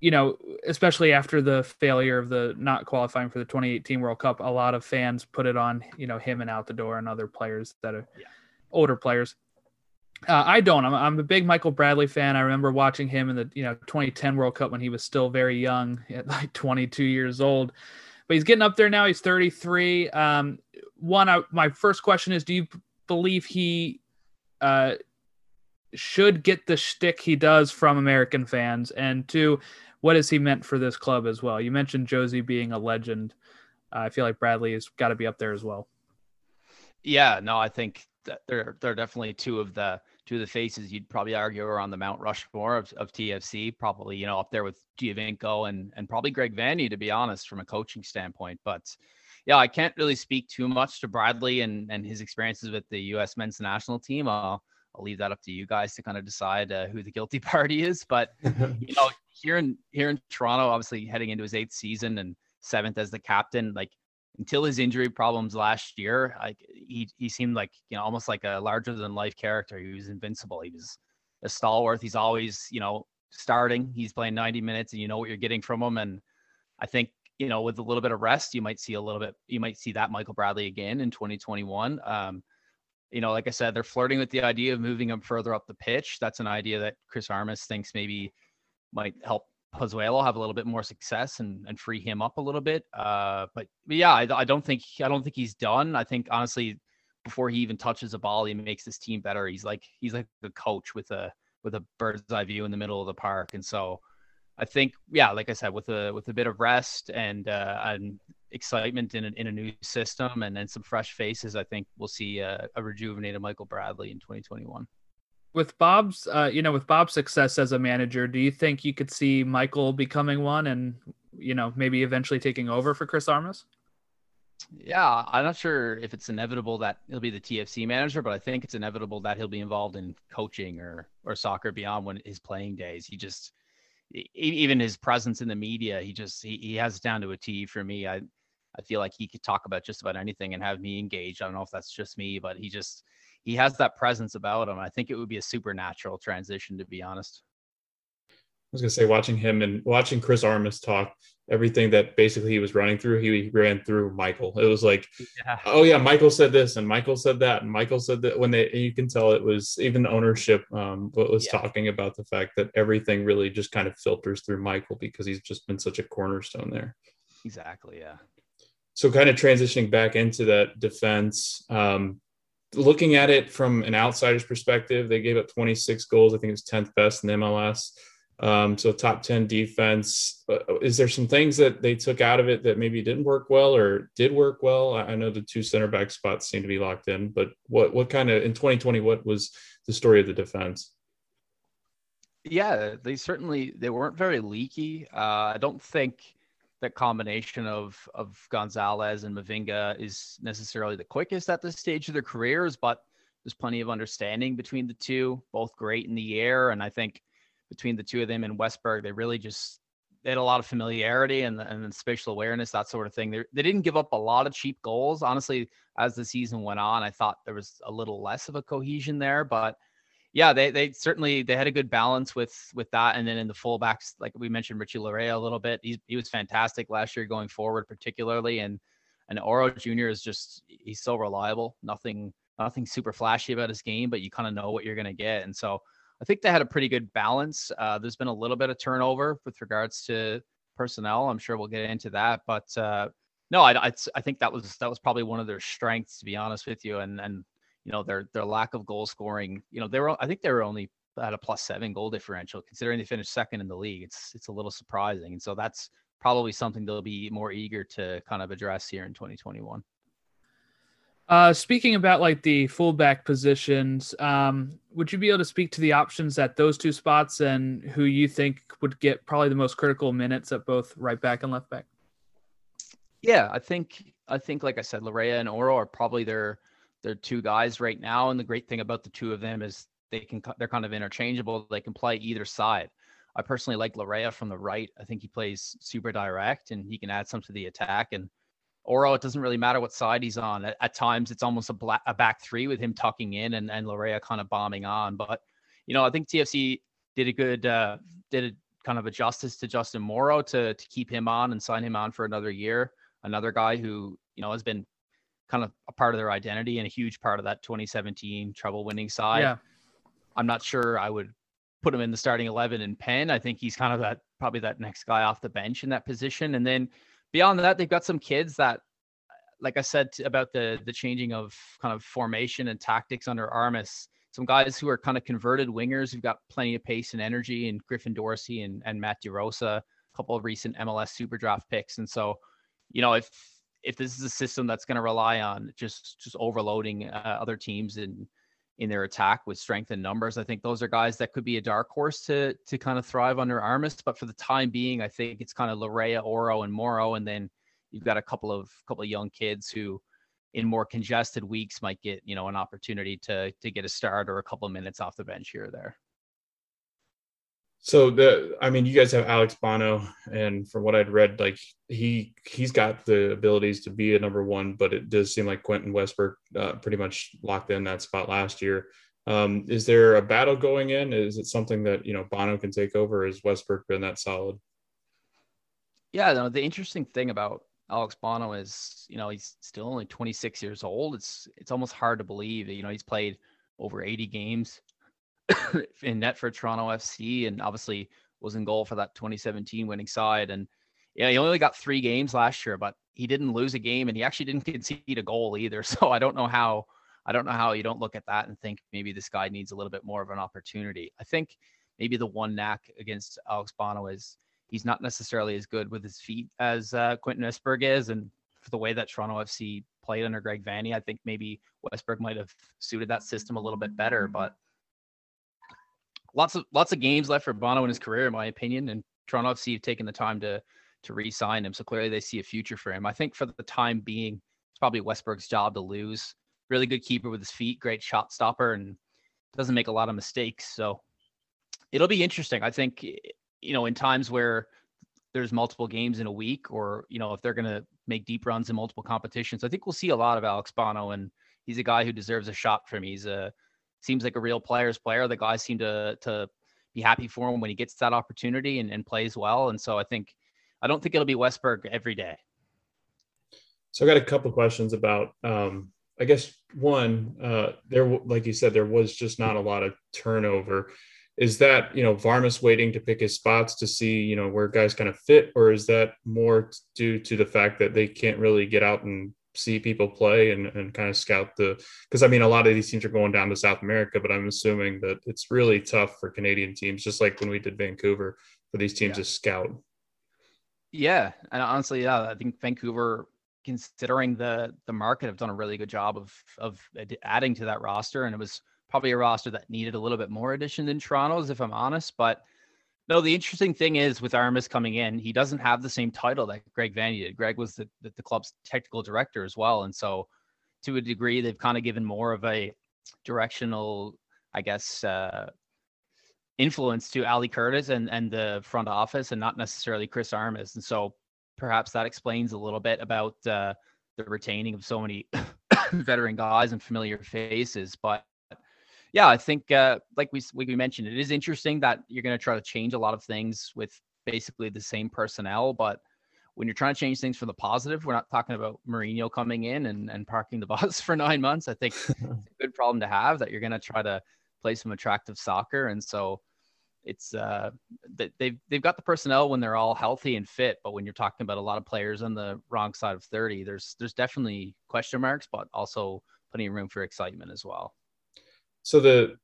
you know, especially after the failure of the not qualifying for the 2018 World Cup, a lot of fans put it on, you know, him and out the door and other players that are yeah. older players. Uh, I don't. I'm, I'm a big Michael Bradley fan. I remember watching him in the you know 2010 World Cup when he was still very young, at like 22 years old. But he's getting up there now. He's 33. Um, one, I, my first question is: Do you believe he uh, should get the shtick he does from American fans? And two, what has he meant for this club as well? You mentioned Jozy being a legend. Uh, I feel like Bradley has got to be up there as well. Yeah, no, I think that they're they're definitely two of the two of the faces you'd probably argue are on the Mount Rushmore of, of TFC, probably you know up there with Giovinco and and probably Greg Vanney to be honest from a coaching standpoint. But yeah, I can't really speak too much to Bradley and and his experiences with the U.S. men's national team. I'll I'll leave that up to you guys to kind of decide uh, who the guilty party is. But you know, here in here in Toronto, obviously heading into his eighth season and seventh as the captain, like until his injury problems last year, he he seemed like you know almost like a larger than life character. He was invincible. He was a stalwart. He's always you know starting. He's playing 90 minutes, and you know what you're getting from him. And I think you know with a little bit of rest, you might see a little bit. You might see that Michael Bradley again in 2021. Um, you know, like I said, they're flirting with the idea of moving him further up the pitch. That's an idea that Chris Armas thinks maybe might help Pozuelo have a little bit more success and, and free him up a little bit. Uh, but, but yeah, I, I, don't think I don't think he's done. I think honestly, before he even touches a ball, he makes this team better. He's like he's like a coach with a with a bird's eye view in the middle of the park, and so I think yeah, like I said, with a with a bit of rest and uh, and excitement in a, in a new system and then some fresh faces, I think we'll see a, a rejuvenated Michael Bradley in 2021 with Bob's, uh, you know, with Bob's success as a manager, do you think you could see Michael becoming one and, you know, maybe eventually taking over for Chris Armas? Yeah, I'm not sure if it's inevitable that he'll be the TFC manager, but I think it's inevitable that he'll be involved in coaching or or soccer beyond when his playing days. He just even his presence in the media, he just he, he has it down to a T for me. I I feel like he could talk about just about anything and have me engaged. I don't know if that's just me, but he just he has that presence about him. I think it would be a supernatural transition, to be honest. I was gonna say, watching him and watching Chris Armas talk, everything that basically he was running through, he ran through Michael. It was like, yeah. oh yeah, Michael said this and Michael said that and Michael said that. When they, you can tell it was even ownership. Um, what was yeah. talking about the fact that everything really just kind of filters through Michael because he's just been such a cornerstone there. Exactly. Yeah. So kind of transitioning back into that defense. Um, looking at it from an outsider's perspective, they gave up 26 goals. I think it was 10th best in MLS. Um, so top 10 defense. Uh, is there some things that they took out of it that maybe didn't work well or did work well? I know the two center back spots seem to be locked in, but what what kind of in 2020 what was the story of the defense? Yeah, they certainly they weren't very leaky. Uh, I don't think that combination of of Gonzalez and Mavinga is necessarily the quickest at this stage of their careers, but there's plenty of understanding between the two, both great in the air. And I think between the two of them and Westberg, they really just they had a lot of familiarity and, and spatial awareness, that sort of thing. They, they didn't give up a lot of cheap goals. Honestly, as the season went on, I thought there was a little less of a cohesion there, but yeah, they they certainly they had a good balance with with that, and then in the fullbacks, like we mentioned, Richie Laryea a little bit. He's, he was fantastic last year going forward, particularly, and and Auro Jr. is just he's so reliable. Nothing nothing super flashy about his game, but you kind of know what you're going to get, and so I think they had a pretty good balance. Uh, there's been a little bit of turnover with regards to personnel. I'm sure we'll get into that, but uh, no, I, I, I think that was that was probably one of their strengths, to be honest with you, and and you know their their lack of goal scoring. You know they were I think they were only at a plus seven goal differential considering they finished second in the league. It's it's a little surprising, and so that's probably something they'll be more eager to kind of address here in 2021. Uh, speaking about like the fullback positions, um, would you be able to speak to the options at those two spots and who you think would get probably the most critical minutes at both right back and left back? Yeah, I think I think like I said, Laryea and Auro are probably their they're two guys right now, and the great thing about the two of them is they can they're kind of interchangeable. They can play either side. I personally like Laryea from the right. I think he plays super direct and he can add some to the attack. And Auro, it doesn't really matter what side he's on. At, at times, it's almost a, black, a back three with him tucking in and and Laryea kind of bombing on. But you know, I think TFC did a good uh, did a kind of a justice to Justin Morrow to to keep him on and sign him on for another year. Another guy who you know has been kind of a part of their identity and a huge part of that 2017 treble winning side. Yeah. I'm not sure I would put him in the starting 11 in Penn. I think he's kind of that probably that next guy off the bench in that position. And then beyond that, they've got some kids that, like I said about the the changing of kind of formation and tactics under Armas, some guys who are kind of converted wingers who've got plenty of pace and energy, and Griffin Dorsey and and Matt DeRosa, a couple of recent MLS Super Draft picks. And so, you know, if if this is a system that's going to rely on just just overloading uh, other teams in in their attack with strength and numbers. I think those are guys that could be a dark horse to to kind of thrive under Armas. But for the time being, I think it's kind of Laryea, Auro, and Morrow, and then you've got a couple of couple of young kids who, in more congested weeks, might get you know an opportunity to to get a start or a couple of minutes off the bench here or there. So the, I mean, you guys have Alex Bono, and from what I'd read, like he he's got the abilities to be a number one, but it does seem like Quentin Westberg uh, pretty much locked in that spot last year. Um, is there a battle going in? Is it something that you know Bono can take over? Has Westberg been that solid? Yeah, no, the interesting thing about Alex Bono is, you know, he's still only 26 years old. It's it's almost hard to believe. That you know, he's played over 80 games in net for Toronto FC, and obviously was in goal for that 2017 winning side. And yeah, he only got three games last year, but he didn't lose a game, and he actually didn't concede a goal either. So I don't know how I don't know how you don't look at that and think maybe this guy needs a little bit more of an opportunity. I think maybe the one knack against Alex Bono is he's not necessarily as good with his feet as uh, Quentin Westberg is, and for the way that Toronto FC played under Greg Vanney, I think maybe Westberg might have suited that system a little bit better, but lots of lots of games left for Bono in his career, in my opinion. And Toronto FC have taken the time to to re-sign him, so clearly they see a future for him. I think for the time being, it's probably Westberg's job to lose. Really good keeper with his feet, great shot stopper, and doesn't make a lot of mistakes. So it'll be interesting. I think you know in times where there's multiple games in a week, or you know if they're going to make deep runs in multiple competitions, I think we'll see a lot of Alex Bono, and he's a guy who deserves a shot from. He's a seems like a real player's player. The guys seem to to be happy for him when he gets that opportunity and, and plays well. And so I think I don't think it'll be Westberg every day. So I got a couple questions about um, I guess one, uh, there, like you said, there was just not a lot of turnover. Is that you know Armas waiting to pick his spots to see you know where guys kind of fit, or is that more due to the fact that they can't really get out and see people play and, and kind of scout the because I mean a lot of these teams are going down to South America, but I'm assuming that it's really tough for Canadian teams, just like when we did Vancouver, for these teams yeah. to scout. Yeah, and honestly, yeah, I think Vancouver, considering the the market, have done a really good job of of adding to that roster, and it was probably a roster that needed a little bit more addition than Toronto's, if I'm honest, but no, the interesting thing is with Armas coming in, he doesn't have the same title that Greg Vanney did. Greg was the, the, the club's technical director as well. And so to a degree, they've kind of given more of a directional, I guess, uh, influence to Ali Curtis and, and the front office and not necessarily Chris Armas. And so perhaps that explains a little bit about uh, the retaining of so many veteran guys and familiar faces. But yeah, I think uh, like we like we mentioned, it is interesting that you're going to try to change a lot of things with basically the same personnel, but when you're trying to change things for the positive, we're not talking about Mourinho coming in and, and parking the bus for nine months. I think it's a good problem to have that you're going to try to play some attractive soccer. And so it's uh they've they've got the personnel when they're all healthy and fit, but when you're talking about a lot of players on the wrong side of 30, there's there's definitely question marks, but also plenty of room for excitement as well. So the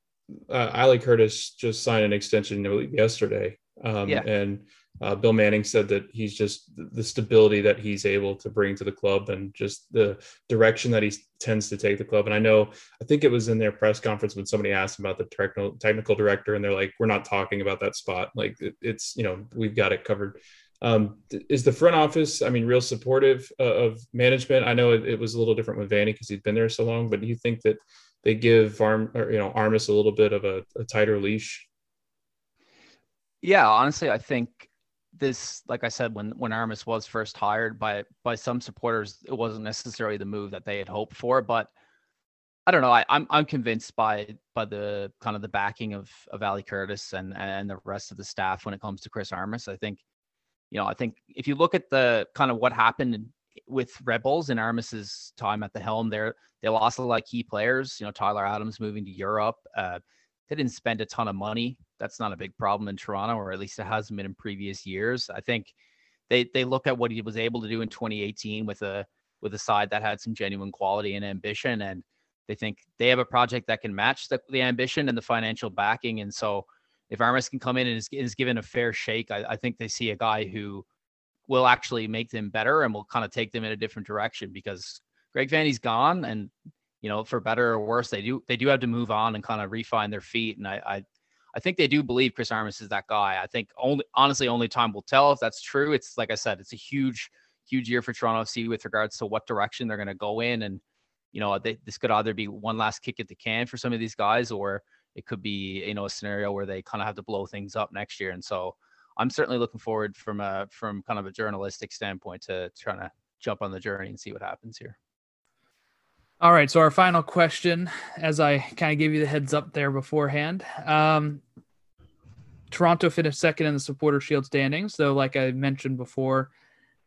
uh, Curtis just signed an extension yesterday, um, yeah. and uh, Bill Manning said that he's just the stability that he's able to bring to the club and just the direction that he tends to take the club. And I know, I think it was in their press conference when somebody asked about the technical technical director, and they're like, "We're not talking about that spot. Like it, it's you know we've got it covered." Um, is the front office, I mean, real supportive uh, of management? I know it, it, was a little different with Vanney because he'd been there so long, but do you think that they give Arm or, you know Armas a little bit of a, a tighter leash. Yeah, honestly, I think this, like I said, when when Armas was first hired by by some supporters, it wasn't necessarily the move that they had hoped for. But I don't know. I, I'm I'm convinced by by the kind of the backing of of Ali Curtis and and the rest of the staff when it comes to Chris Armas. I think, you know, I think if you look at the kind of what happened with Red Bulls in Armas's time at the helm, there they lost a lot of key players. You know, Tyler Adams moving to Europe. Uh, they didn't spend a ton of money. That's not a big problem in Toronto, or at least it hasn't been in previous years. I think they they look at what he was able to do in 2018 with a with a side that had some genuine quality and ambition, and they think they have a project that can match the, the ambition and the financial backing. And so, if Armas can come in and is, is given a fair shake, I, I think they see a guy who will actually make them better and will kind of take them in a different direction because Greg Vanney's gone and you know for better or worse they do they do have to move on and kind of refine their feet and I I, I think they do believe Chris Armas is that guy. I think only honestly only time will tell if that's true. It's like I said it's a huge huge year for Toronto FC with regards to what direction they're going to go in and you know they, this could either be one last kick at the can for some of these guys or it could be you know a scenario where they kind of have to blow things up next year and so I'm certainly looking forward from a from kind of a journalistic standpoint to trying to jump on the journey and see what happens here. All right, so our final question, as I kind of gave you the heads up there beforehand, um, Toronto finished second in the Supporter Shield standings. Though, like I mentioned before,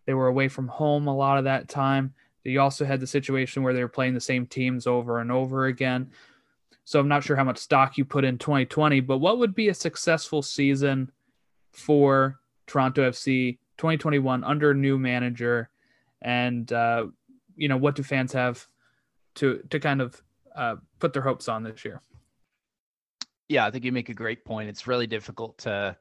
they were away from home a lot of that time. You also had the situation where they were playing the same teams over and over again. So I'm not sure how much stock you put in 2020, but what would be a successful season for Toronto FC 2021 under new manager, and uh, you know what do fans have to to kind of uh, put their hopes on this year? Yeah, I think you make a great point. It's really difficult to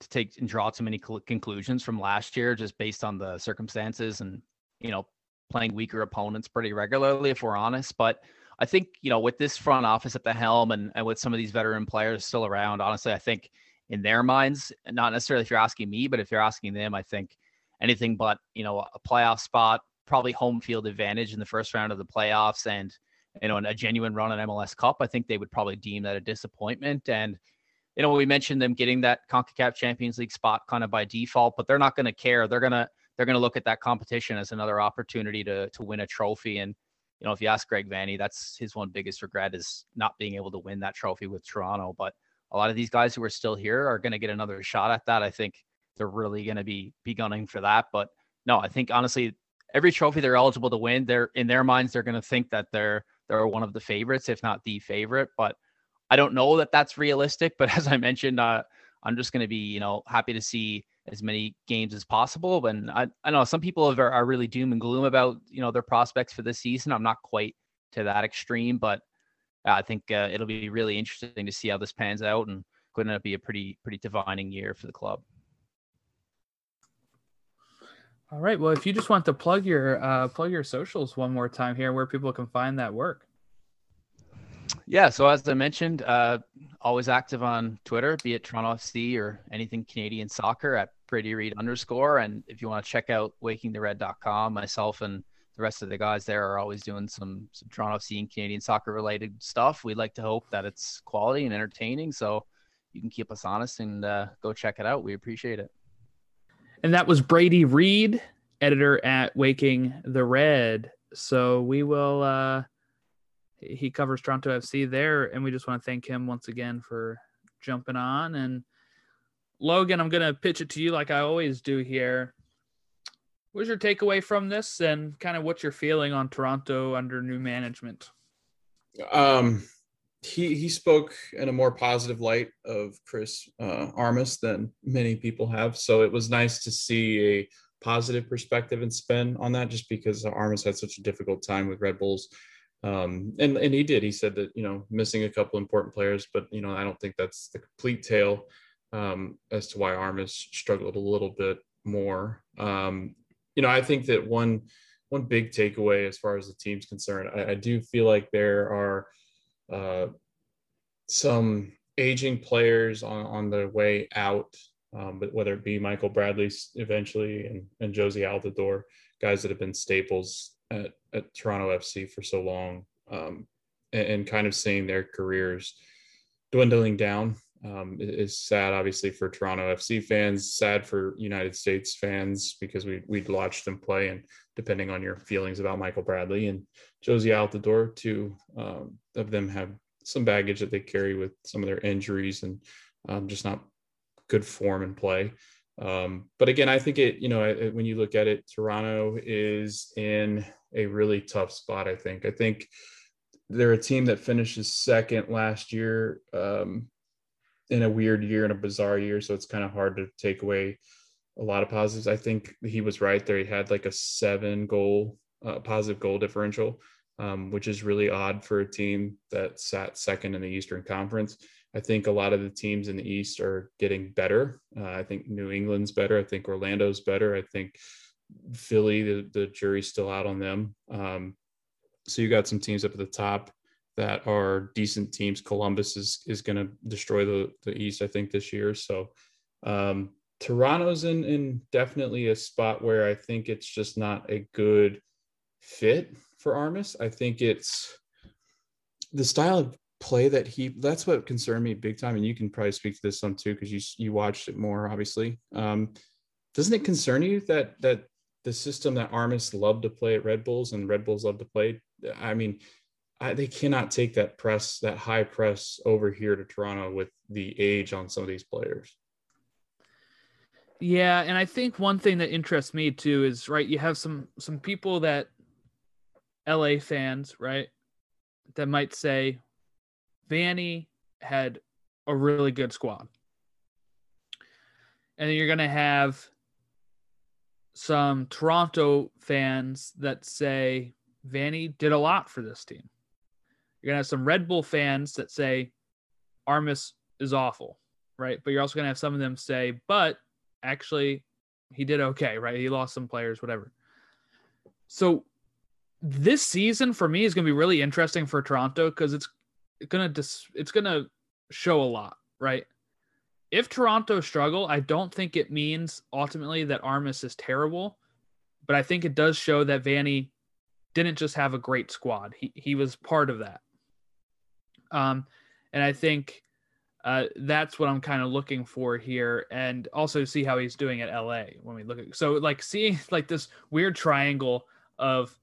to take and draw too many conclusions from last year just based on the circumstances and you know playing weaker opponents pretty regularly if we're honest but i think you know with this front office at the helm and, and with some of these veteran players still around honestly i think in their minds. Not necessarily if you're asking me, but if you're asking them, I think anything but you know a playoff spot, probably home field advantage in the first round of the playoffs, and you know a genuine run on MLS Cup. I think they would probably deem that a disappointment. And you know we mentioned them getting that Concacaf Champions League spot kind of by default, but they're not going to care. They're gonna they're going to look at that competition as another opportunity to to win a trophy. And you know, if you ask Greg Vanney, that's his one biggest regret is not being able to win that trophy with Toronto. But a lot of these guys who are still here are going to get another shot at that. I think they're really going to be be gunning for that. But no, I think honestly, every trophy they're eligible to win, they're in their minds they're going to think that they're they're one of the favorites, if not the favorite. But I don't know that that's realistic. But as I mentioned, uh, I'm just going to be you know happy to see as many games as possible. And I, I know some people are, are really doom and gloom about you know their prospects for this season. I'm not quite to that extreme, but I think uh, it'll be really interesting to see how this pans out and going to be a pretty pretty defining year for the club. All right. Well, if you just want to plug your uh, plug your socials one more time here, where people can find that work. Yeah. So as I mentioned, uh, always active on Twitter, be it Toronto FC or anything Canadian soccer at Brady Reed underscore. And if you want to check out wakingthered.com, myself and the rest of the guys there are always doing some, some Toronto FC and Canadian soccer related stuff. We'd like to hope that it's quality and entertaining. So you can keep us honest and uh, go check it out. We appreciate it. And that was Brady Reed, editor at Waking the Red. So we will, uh, he covers Toronto FC there. And we just want to thank him once again for jumping on. And Logan, I'm going to pitch it to you like I always do here. What's your takeaway from this, and kind of what's your feeling on Toronto under new management? Um, he he spoke in a more positive light of Chris uh, Armas than many people have. So it was nice to see a positive perspective and spin on that, just because Armas had such a difficult time with Red Bulls. Um, and and he did. He said that you know missing a couple important players, but you know I don't think that's the complete tale um, as to why Armas struggled a little bit more. Um, you know, I think that one one big takeaway as far as the team's concerned, I, I do feel like there are uh, some aging players on, on the way out, um, but whether it be Michael Bradley eventually and, and Jozy Altidore, guys that have been staples at, at Toronto FC for so long, um, and, and, kind of seeing their careers dwindling down um, is sad, obviously, for Toronto FC fans, sad for United States fans because we, we'd watched them play. And depending on your feelings about Michael Bradley and Jozy Altidore, two um, of them have some baggage that they carry with some of their injuries and um, just not good form and play. Um, but again, I think it, you know, it, when you look at it, Toronto is in a really tough spot. I think, I think they're a team that finishes second last year um, in a weird year, and a bizarre year. So it's kind of hard to take away a lot of positives. I think he was right there. He had like a seven goal, uh, positive goal differential, um, which is really odd for a team that sat second in the Eastern Conference. I think a lot of the teams in the East are getting better. Uh, I think New England's better. I think Orlando's better. I think Philly, the, the jury's still out on them. Um, so you got some teams up at the top that are decent teams. Columbus is is going to destroy the the East, I think, this year. So um, Toronto's in in definitely a spot where I think it's just not a good fit for Armas. I think it's the style of play that he that's what concerned me big time and you can probably speak to this some too because you you watched it more obviously um doesn't it concern you that that the system that Armas love to play at Red Bulls and Red Bulls love to play I mean I, they cannot take that press that high press over here to Toronto with the age on some of these players yeah and I think one thing that interests me too is right you have some some people that LA fans right that might say Vanney had a really good squad. And then you're going to have some Toronto fans that say Vanney did a lot for this team. You're going to have some Red Bull fans that say Armas is awful, right? But you're also going to have some of them say, but actually, he did okay, right? He lost some players, whatever. So this season for me is going to be really interesting for Toronto because it's gonna dis- it's gonna show a lot, right? If Toronto struggle, I don't think it means ultimately that Armas is terrible, but I think it does show that Vanney didn't just have a great squad. He he was part of that. Um, and I think uh, that's what I'm kind of looking for here, and also see how he's doing at LA when we look at. So like seeing like this weird triangle of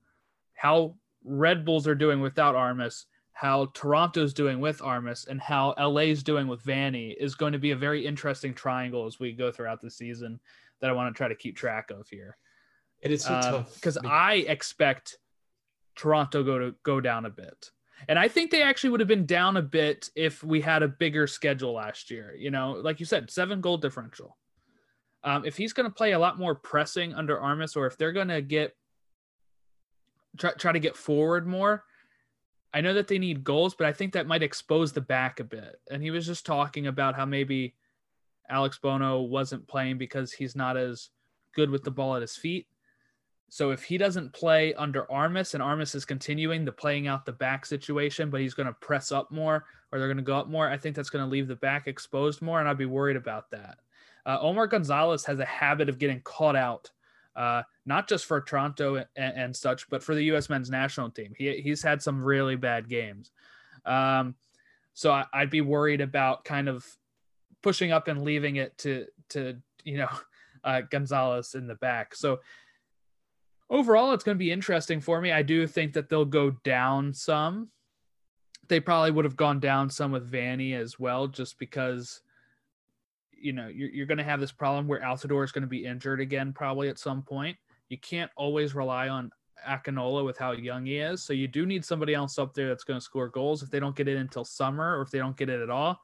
how Red Bulls are doing without Armas how Toronto's doing with Armas and how LA's doing with Vanney is going to be a very interesting triangle as we go throughout the season that I want to try to keep track of here. It is so uh, tough because I expect Toronto go to go down a bit. And I think they actually would have been down a bit if we had a bigger schedule last year. You know, like you said, seven goal differential. Um, if he's going to play a lot more pressing under Armas, or if they're going to get try, try to get forward more, I know that they need goals, but I think that might expose the back a bit. And he was just talking about how maybe Alex Bono wasn't playing because he's not as good with the ball at his feet. So if he doesn't play under Armas and Armas is continuing the playing out the back situation, but he's going to press up more or they're going to go up more, I think that's going to leave the back exposed more. And I'd be worried about that. Uh, Omar Gonzalez has a habit of getting caught out uh, not just for Toronto and, and, such, but for the U.S. men's national team. He, he's had some really bad games. Um, so I, would be worried about kind of pushing up and leaving it to, to you know, uh, Gonzalez in the back. So overall, it's going to be interesting for me. I do think that they'll go down some. They probably would have gone down some with Vanney as well, just because you know you're, you're going to have this problem where Altidore is going to be injured again probably at some point. You can't always rely on Akinola with how young he is, so you do need somebody else up there that's going to score goals. If they don't get it until summer, or if they don't get it at all,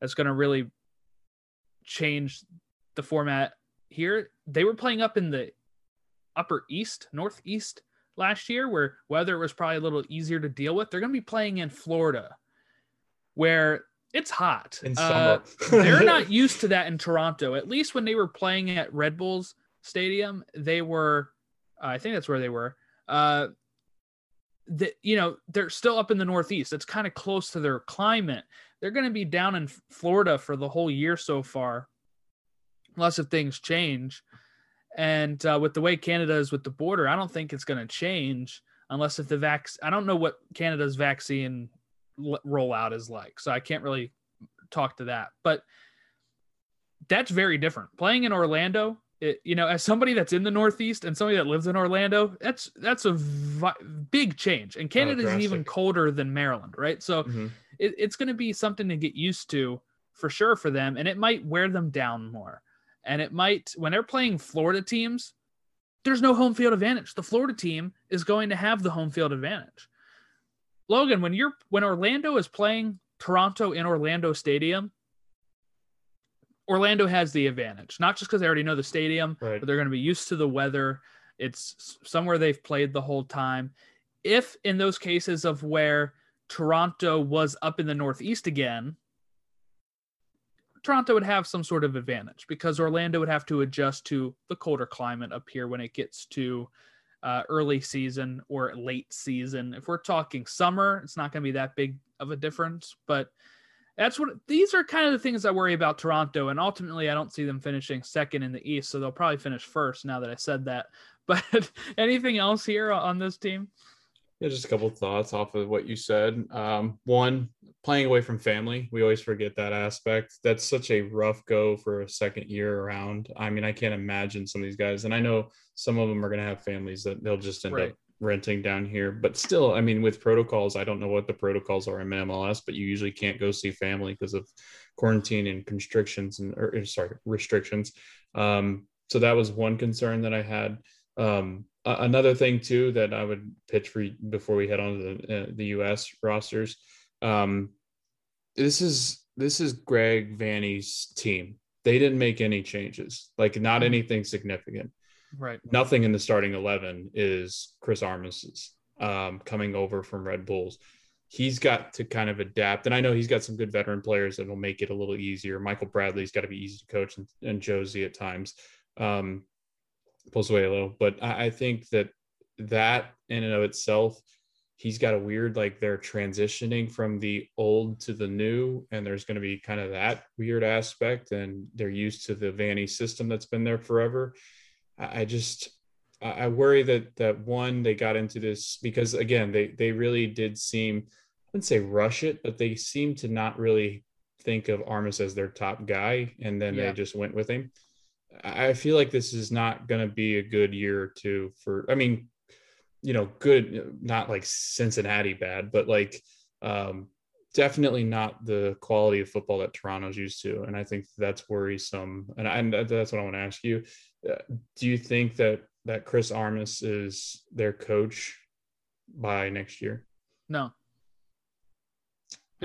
that's going to really change the format here. They were playing up in the upper east, northeast last year, where weather was probably a little easier to deal with. They're going to be playing in Florida, where it's hot. In uh, summer. Uh, they're not used to that in Toronto. At least when they were playing at Red Bulls Stadium, they were. Uh, I think that's where they were. Uh, that you know they're still up in the Northeast. It's kind of close to their climate. They're going to be down in Florida for the whole year so far, unless if things change. And uh, with the way Canada is with the border, I don't think it's going to change unless if the vac. I don't know what Canada's vaccine rollout is like. So I can't really talk to that. But that's very different. Playing in Orlando, it, you know, as somebody that's in the Northeast and somebody that lives in Orlando, that's that's a vi- big change. And Canada oh, is even colder than Maryland, right? So mm-hmm. it, it's going to be something to get used to for sure for them, and it might wear them down more. And it might when they're playing Florida teams, there's no home field advantage. The Florida team is going to have the home field advantage Logan, when you're when Orlando is playing Toronto in Orlando Stadium, Orlando has the advantage. Not just because they already know the stadium, Right. but they're going to be used to the weather. It's somewhere they've played the whole time. If in those cases of where Toronto was up in the Northeast again, Toronto would have some sort of advantage because Orlando would have to adjust to the colder climate up here when it gets to uh, early season or late season. If we're talking summer, it's not going to be that big of a difference. But that's what these are kind of the things I worry about Toronto. And ultimately, I don't see them finishing second in the East. So they'll probably finish first now that I said that. But anything else here on this team? Yeah, just a couple of thoughts off of what you said. Um, one, playing away from family. We always forget that aspect. That's such a rough go for a second year around. I mean, I can't imagine some of these guys, and I know some of them are going to have families that they'll just end Right. up renting down here. But still, I mean, with protocols, I don't know what the protocols are in MLS, but you usually can't go see family because of quarantine and constrictions and or, or, sorry restrictions. Um, so that was one concern that I had. Um, another thing too that I would pitch for you before we head on to the uh, the U.S. rosters. Um, this is this is Greg Vanney's team. They didn't make any changes, like not Mhm. anything significant. Right. Nothing in the starting eleven is Chris Armas's um, coming over from Red Bulls. He's got to kind of adapt, and I know he's got some good veteran players that will make it a little easier. Michael Bradley's got to be easy to coach, and, and Jozy at times. Um, Pozuelo, but I, I think that that in and of itself, he's got a weird like they're transitioning from the old to the new, and there's going to be kind of that weird aspect, and they're used to the Vanney system that's been there forever. I, I just I worry that that one they got into this because again they they really did seem I wouldn't say rush it, but they seem to not really think of Armas as their top guy, and then Yeah. they just went with him. I feel like this is not going to be a good year or two for. I mean, you know, good, not like Cincinnati bad, but like um, definitely not the quality of football that Toronto's used to, and I think that's worrisome. And, I, and that's what I want to ask you: uh, Do you think that that Chris Armas is their coach by next year? No.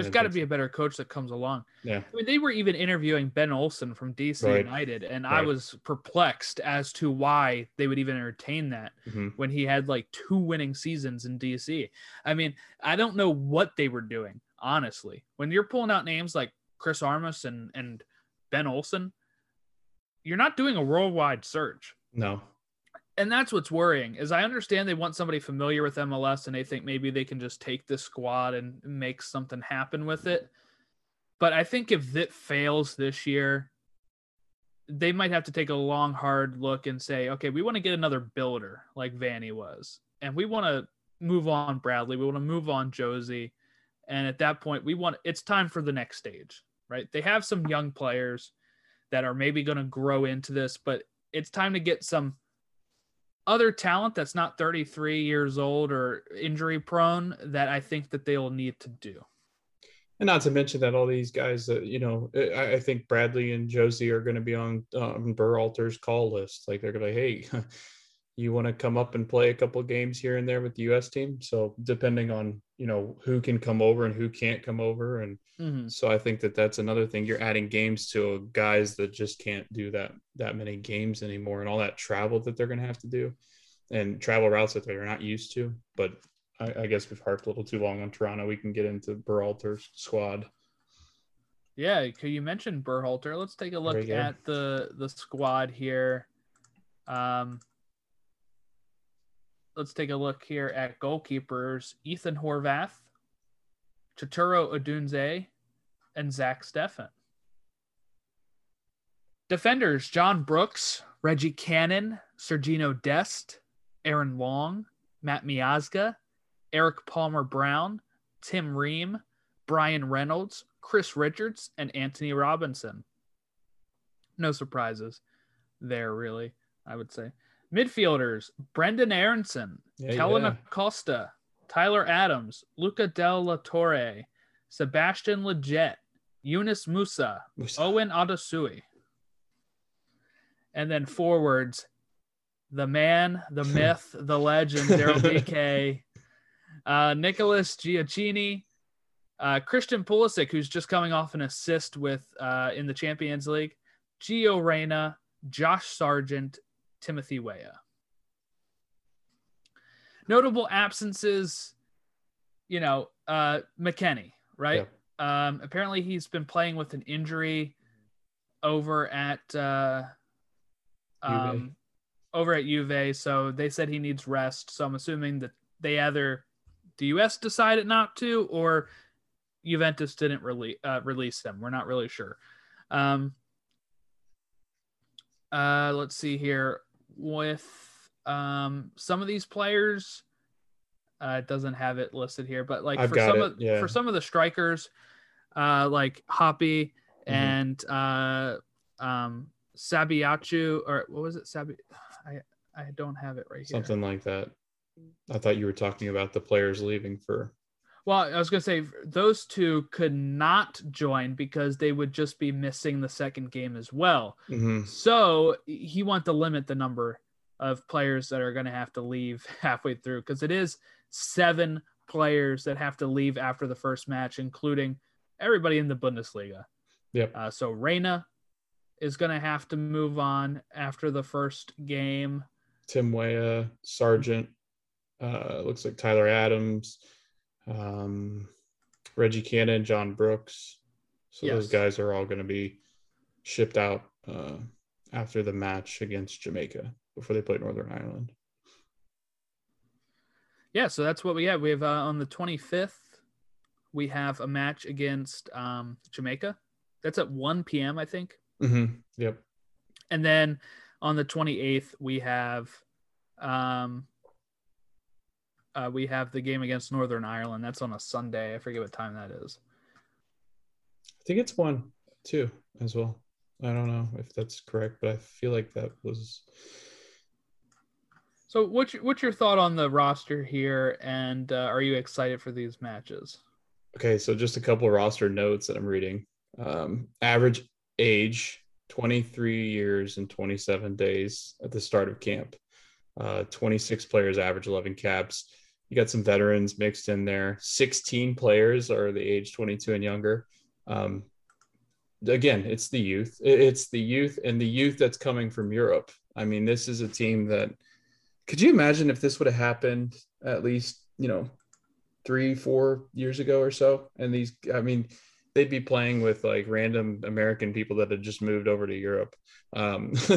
There's got to be a better coach that comes along. Yeah. I mean, they were even interviewing Ben Olsen from DC Right. United, and I was perplexed as to why they would even entertain that Mhm. when he had like two winning seasons in DC. I mean, I don't know what they were doing, honestly. When you're pulling out names like Chris Armas and and Ben Olsen, you're not doing a worldwide search No. And that's what's worrying is i understand they want somebody familiar with mls and they think maybe they can just take this squad and make something happen with it. But i think if it fails this year they might have to take a long hard look and say okay we want to get another builder like vanney was and we want to move on bradley we want to move on jozy and at that point we want it's time for the next stage right? They have some young players that are maybe going to grow into this but it's time to get some other talent that's not 33 years old or injury prone that I think that they'll need to do. And not to mention that all these guys that you know, I, I think Bradley and Jozy are going to be on um, Berhalter's call list. Like they're going to, hey, you want to come up and play a couple games here and there with the U.S. team. So depending on you know who can come over and who can't come over, and Mhm. so I think that that's another thing. You're adding games to guys that just can't do that that many games anymore, and all that travel that they're going to have to do, and travel routes that they're not used to. But I, I guess we've harped a little too long on Toronto. We can get into Berhalter's squad. Yeah, you mention Berhalter? Let's take a look at the the squad here. Um, let's take a look here at goalkeepers: Ethan Horvath, Chituru Odunze, and Zach Steffen. Defenders: John Brooks, Reggie Cannon, Sergino Dest, Aaron Long, Matt Miazga, Erik Palmer Brown, Tim Ream, Bryan Reynolds, Chris Richards, and Anthony Robinson. No surprises there, really, I would say. Midfielders Brenden Aaronson, Yeah, Kellyn yeah. Acosta, Tyler Adams, Luca Del La Torre, Sebastian Lletget, Yunus Musah, Musah. Owen Otasowie. And then forwards, the man, the myth, the legend, Daryl Dike, uh, Nicholas Gioacchini, uh, Christian Pulisic, who's just coming off an assist with uh, in the Champions League, Gio Reyna, Josh Sargent, Timothy Weah. Notable absences, you know, uh, McKennie, right? Um, apparently, he's been playing with an injury over at uh, um, over at Juve. So they said he needs rest. So I'm assuming that they either the US decided not to, or Juventus didn't release uh, release them. We're not really sure. Um, uh, let's see here with um, some of these players. Uh, it doesn't have it listed here, but like I've for some it, of yeah. for some of the strikers, uh, like Hoppe Mhm. and uh, um, Sabiachu or what was it? Sabi, I I don't have it right here. Something like that. I thought you were talking about the players leaving for. Well, I was gonna say those two could not join because they would just be missing the second game as well. Mhm. So he want to limit the number of players that are going to have to leave halfway through because it is seven players that have to leave after the first match, including everybody in the Bundesliga. Yep. Uh, so Reyna is going to have to move on after the first game. Tim Weah, Sargent, uh, looks like Tyler Adams, um, Reggie Cannon, John Brooks. So those guys are all going to be shipped out uh, after the match against Jamaica before they play Northern Ireland. Yeah, so that's what we have. We have uh, on the 25th, we have a match against um, Jamaica. That's at 1 p.m., I think. Mm-hmm. Yep. And then on the 28th, we have um uh, we have the game against Northern Ireland. That's on a Sunday. I forget what time that is. I think it's one, two as well. I don't know if that's correct, but I feel like that was. So what's your, what's your thought on the roster here and uh, are you excited for these matches? Okay, so just a couple roster notes that I'm reading. Um, average age 23 years and 27 days at the start of camp. Uh, 26 players average 11 caps. You got some veterans mixed in there. 16 players are the age 22 and younger. Um, again, it's the youth. It's the youth and the youth that's coming from Europe. I mean, this is a team that could you imagine if this would have happened at least, you know, three, four years ago or so? And these, I mean, they'd be playing with like random American people that had just moved over to Europe. Um,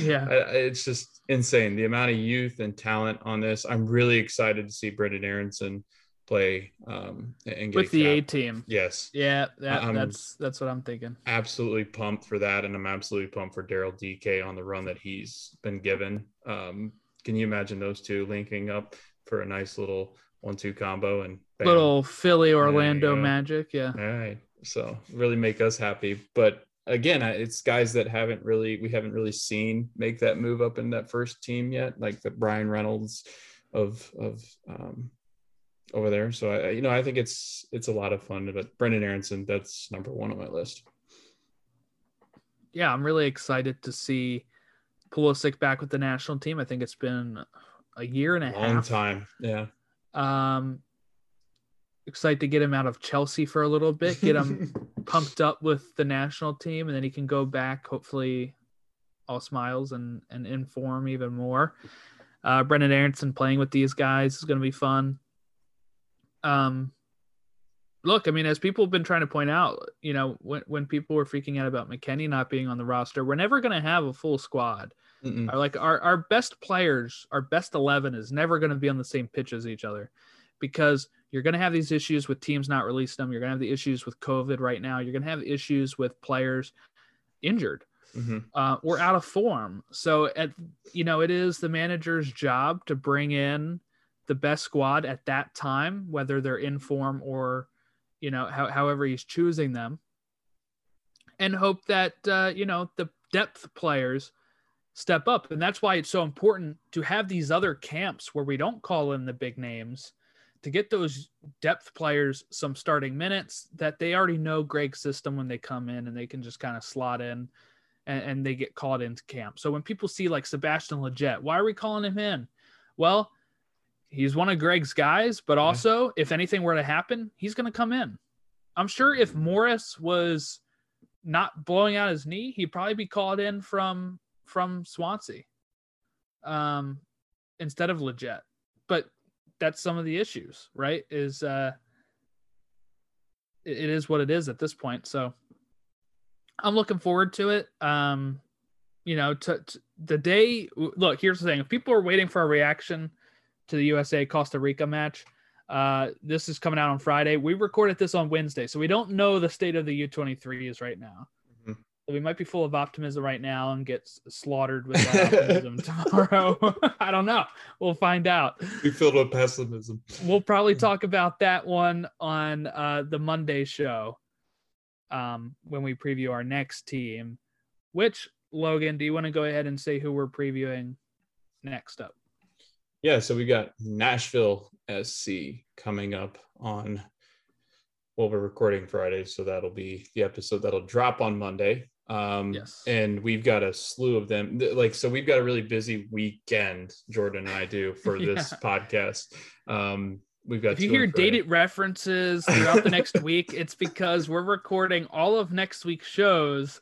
Yeah. It's just insane the amount of youth and talent on this. I'm really excited to see Brenden Aaronson play um, and get With the A team. Yes, Yeah, that, that's that's what I'm thinking. absolutely pumped for that, and I'm absolutely pumped for Daryl Dike on the run that he's been given. Um, can you imagine those two linking up for a nice little one-two combo and bam. Little Philly Orlando magic, yeah. All right. So really make us happy. But again, it's guys that haven't really we haven't really seen make that move up in that first team yet, like the Bryan Reynolds of of um over there. So I you know I think it's it's a lot of fun. But Brenden Aaronson, that's number one on my list. yeah, I'm really excited to see Pulisic back with the national team. I think it's been a year and a Long half. time. Yeah. Um, excited to get him out of Chelsea for a little bit, get him pumped up with the national team, and then he can go back, hopefully, all smiles and and inform even more. Uh, Brenden Aaronson playing with these guys is going to be fun. Um, look, I mean, as people have been trying to point out, you know, when when people were freaking out about McKennie not being on the roster, we're never going to have a full squad. Our, like our, our best players, our best 11 is never going to be on the same pitch as each other because you're going to have these issues with teams not releasing them. You're going to have the issues with COVID right now. You're going to have issues with players injured Mhm. uh, or out of form. So, at you know, it is the manager's job to bring in the best squad at that time, whether they're in form or, you know, how, however he's choosing them, and hope that uh, you know the depth players step up. And that's why it's so important to have these other camps where we don't call in the big names to get those depth players some starting minutes that they already know Greg's system when they come in and they can just kind of slot in and, and they get called into camp. So when people see like Sebastian Lletget, why are we calling him in? Well, He's one of Greg's guys, but also if anything were to happen, he's going to come in. I'm sure if Morris was not blowing out his knee, he'd probably be called in from from Swansea um, instead of Lletget. But that's some of the issues, right? Is uh, it, it is what it is at this point. So I'm looking forward to it. Um, you know, to, to the day. Look, here's the thing: if people are waiting for a reaction to the USA Costa Rica match, uh, this is coming out on Friday. We recorded this on Wednesday, so we don't know the state of the U23s right now. We might be full of optimism right now and get slaughtered with that optimism tomorrow. I don't know. We'll find out. We filled with pessimism. We'll probably talk about that one on uh, the Monday show um, when we preview our next team. Which Logan, do you want to go ahead and say who we're previewing next up? Yeah, so we got Nashville SC coming up on well, we're recording Friday, so that'll be the episode that'll drop on Monday. Um, yes. And we've got a slew of them. Like, so we've got a really busy weekend, Jordan and I do for yeah. this podcast. Um, we've got if you hear dated references throughout the next week, it's because we're recording all of next week's shows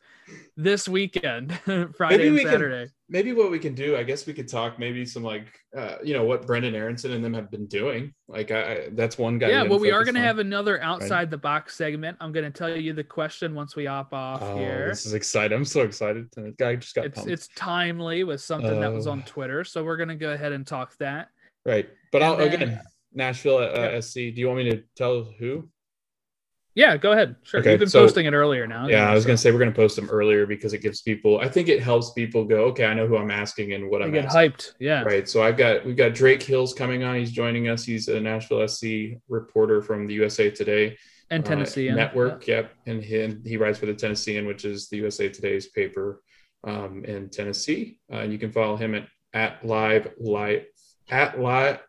this weekend, Friday and Saturday. Can, maybe what we can do, I guess we could talk maybe some like uh, you know what Brenden Aaronson and them have been doing. Like I, that's one guy. Yeah, well, we are going to have another outside right? the box segment. I'm going to tell you the question once we hop off oh, here. This is exciting. I'm so excited. The guy just got. It's pumped. it's timely with something uh, that was on oh. Twitter, so we're going to go ahead and talk that. Right, but and I'll then, again. Nashville uh, yeah. SC. Do you want me to tell who? Yeah, go ahead. Sure. Okay, You've been so, posting it earlier now. Yeah, I was so. going to say we're going to post them earlier because it gives people. I think it helps people go. Okay, I know who I'm asking and what they I'm. Get asking. hyped. Yeah. Right. So I've got we've got Drake Hills coming on. He's joining us. He's a Nashville SC reporter from the USA Today and Tennessee uh, network. Yeah. Yep, and he and he writes for the Tennessean, which is the USA Today's paper um, in Tennessee. Uh, and you can follow him at at live live at live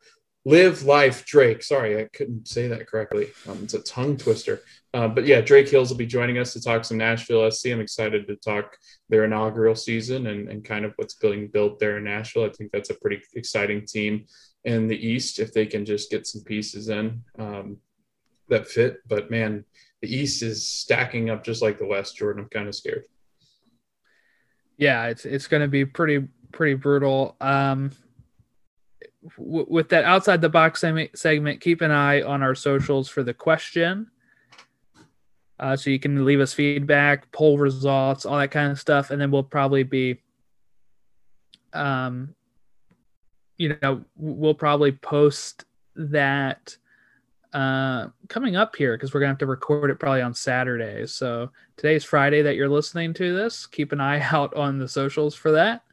Live Life Drake. Sorry, I couldn't say that correctly. Um, it's a tongue twister. Uh, but yeah, Drake Hills will be joining us to talk some Nashville SC. I'm excited to talk their inaugural season and, and kind of what's being built there in Nashville. I think that's a pretty exciting team in the East if they can just get some pieces in um, that fit. But man, the East is stacking up just like the West, Jordan. I'm kind of scared. Yeah, it's it's going to be pretty pretty brutal. Um, w- with that outside the box segment, keep an eye on our socials for the question. Uh, so you can leave us feedback, poll results, all that kind of stuff, and then we'll probably be, um, you know, we'll probably post that uh, coming up here because we're gonna have to record it probably on Saturday. So today's Friday that you're listening to this. Keep an eye out on the socials for that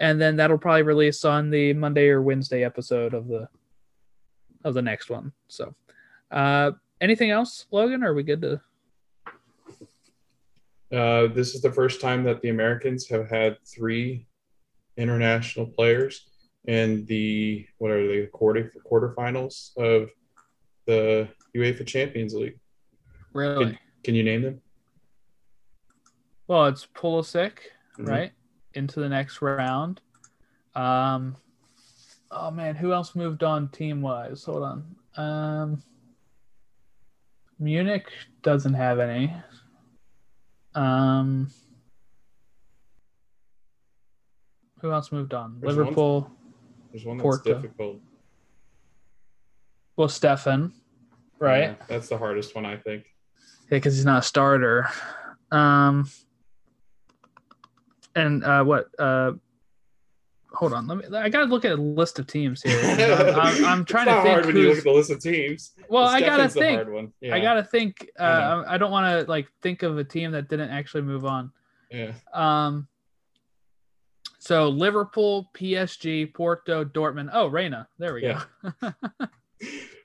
and then that'll probably release on the Monday or Wednesday episode of the of the next one. So, uh, anything else, Logan? are we good to? Uh, this is the first time that the Americans have had three international players in the what are they quarter quarterfinals of the UEFA Champions League. Really? Can, can you name them? Well, it's Pulisic, mm-hmm. right? Into the next round. Um, oh man, who else moved on team wise? Hold on. Um, Munich doesn't have any. Um, who else moved on? There's Liverpool. One, there's one that's Porto. difficult. Well, Steffen, right? Yeah, that's the hardest one, I think. Yeah, because he's not a starter. Um, and uh, what? Uh, hold on, let me. I gotta look at a list of teams here. I'm, I'm, trying to think. Hard when you look at the list of teams. Well, I gotta think. Yeah. I gotta think. Uh, I, I don't want to like think of a team that didn't actually move on. Yeah. Um. So Liverpool, PSG, Porto, Dortmund. Oh, Reyna. There we yeah. go.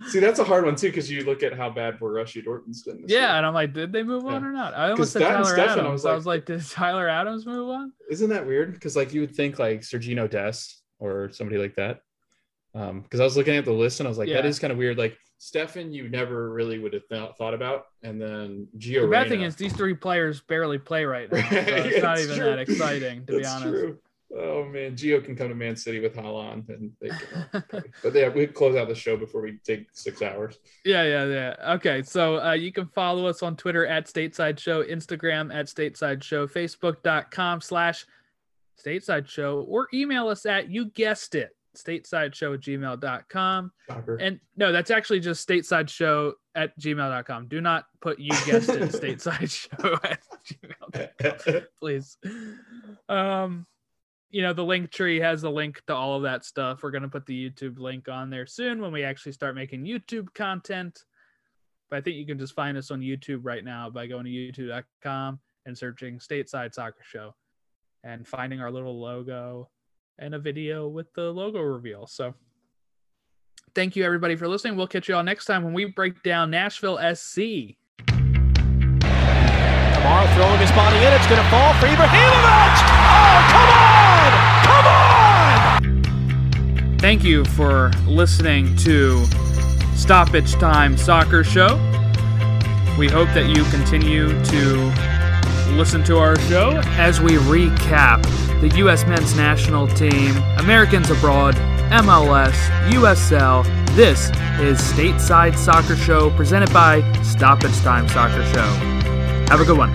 See, that's a hard one too because you look at how bad Borussia Dortmund's been. yeah, year. and I'm like, did they move on or not? I almost said Tyler Adams. I was, like, I was like, did Tyler Adams move on? Isn't that weird? Because like you would think like Sergiño Dest or somebody like that. Um, because I was looking at the list and I was like, yeah. that is kind of weird. Like Steffen, you never really would have th- thought about, and then Gio. The bad thing is these three players barely play right now, so it's not even true. that exciting to be honest. True. Oh man, Gio can come to Man City with Haaland, and they can. but yeah, we close out the show before we take six hours. Yeah, yeah, yeah. Okay, so uh, you can follow us on Twitter at Stateside Show, Instagram at Stateside Show, Facebook.com slash Stateside Show, or email us at you guessed it, stateside show at gmail.com. Shocker. And no, that's actually just stateside show at gmail.com. Do not put you guessed it stateside show at gmail.com, please. Um, you know, the link tree has a link to all of that stuff. We're going to put the YouTube link on there soon when we actually start making YouTube content. But I think you can just find us on YouTube right now by going to youtube.com and searching Stateside Soccer Show and finding our little logo and a video with the logo reveal. So thank you everybody for listening. We'll catch you all next time when we break down Nashville SC. Kamara throwing his body in. It's going to fall for Ibrahimovic. Oh, come on! Thank you for listening to Stoppage Time Soccer Show. We hope that you continue to listen to our show as we recap the U.S. men's national team, Americans abroad, MLS, USL. This is Stateside Soccer Show presented by Stoppage Time Soccer Show. Have a good one.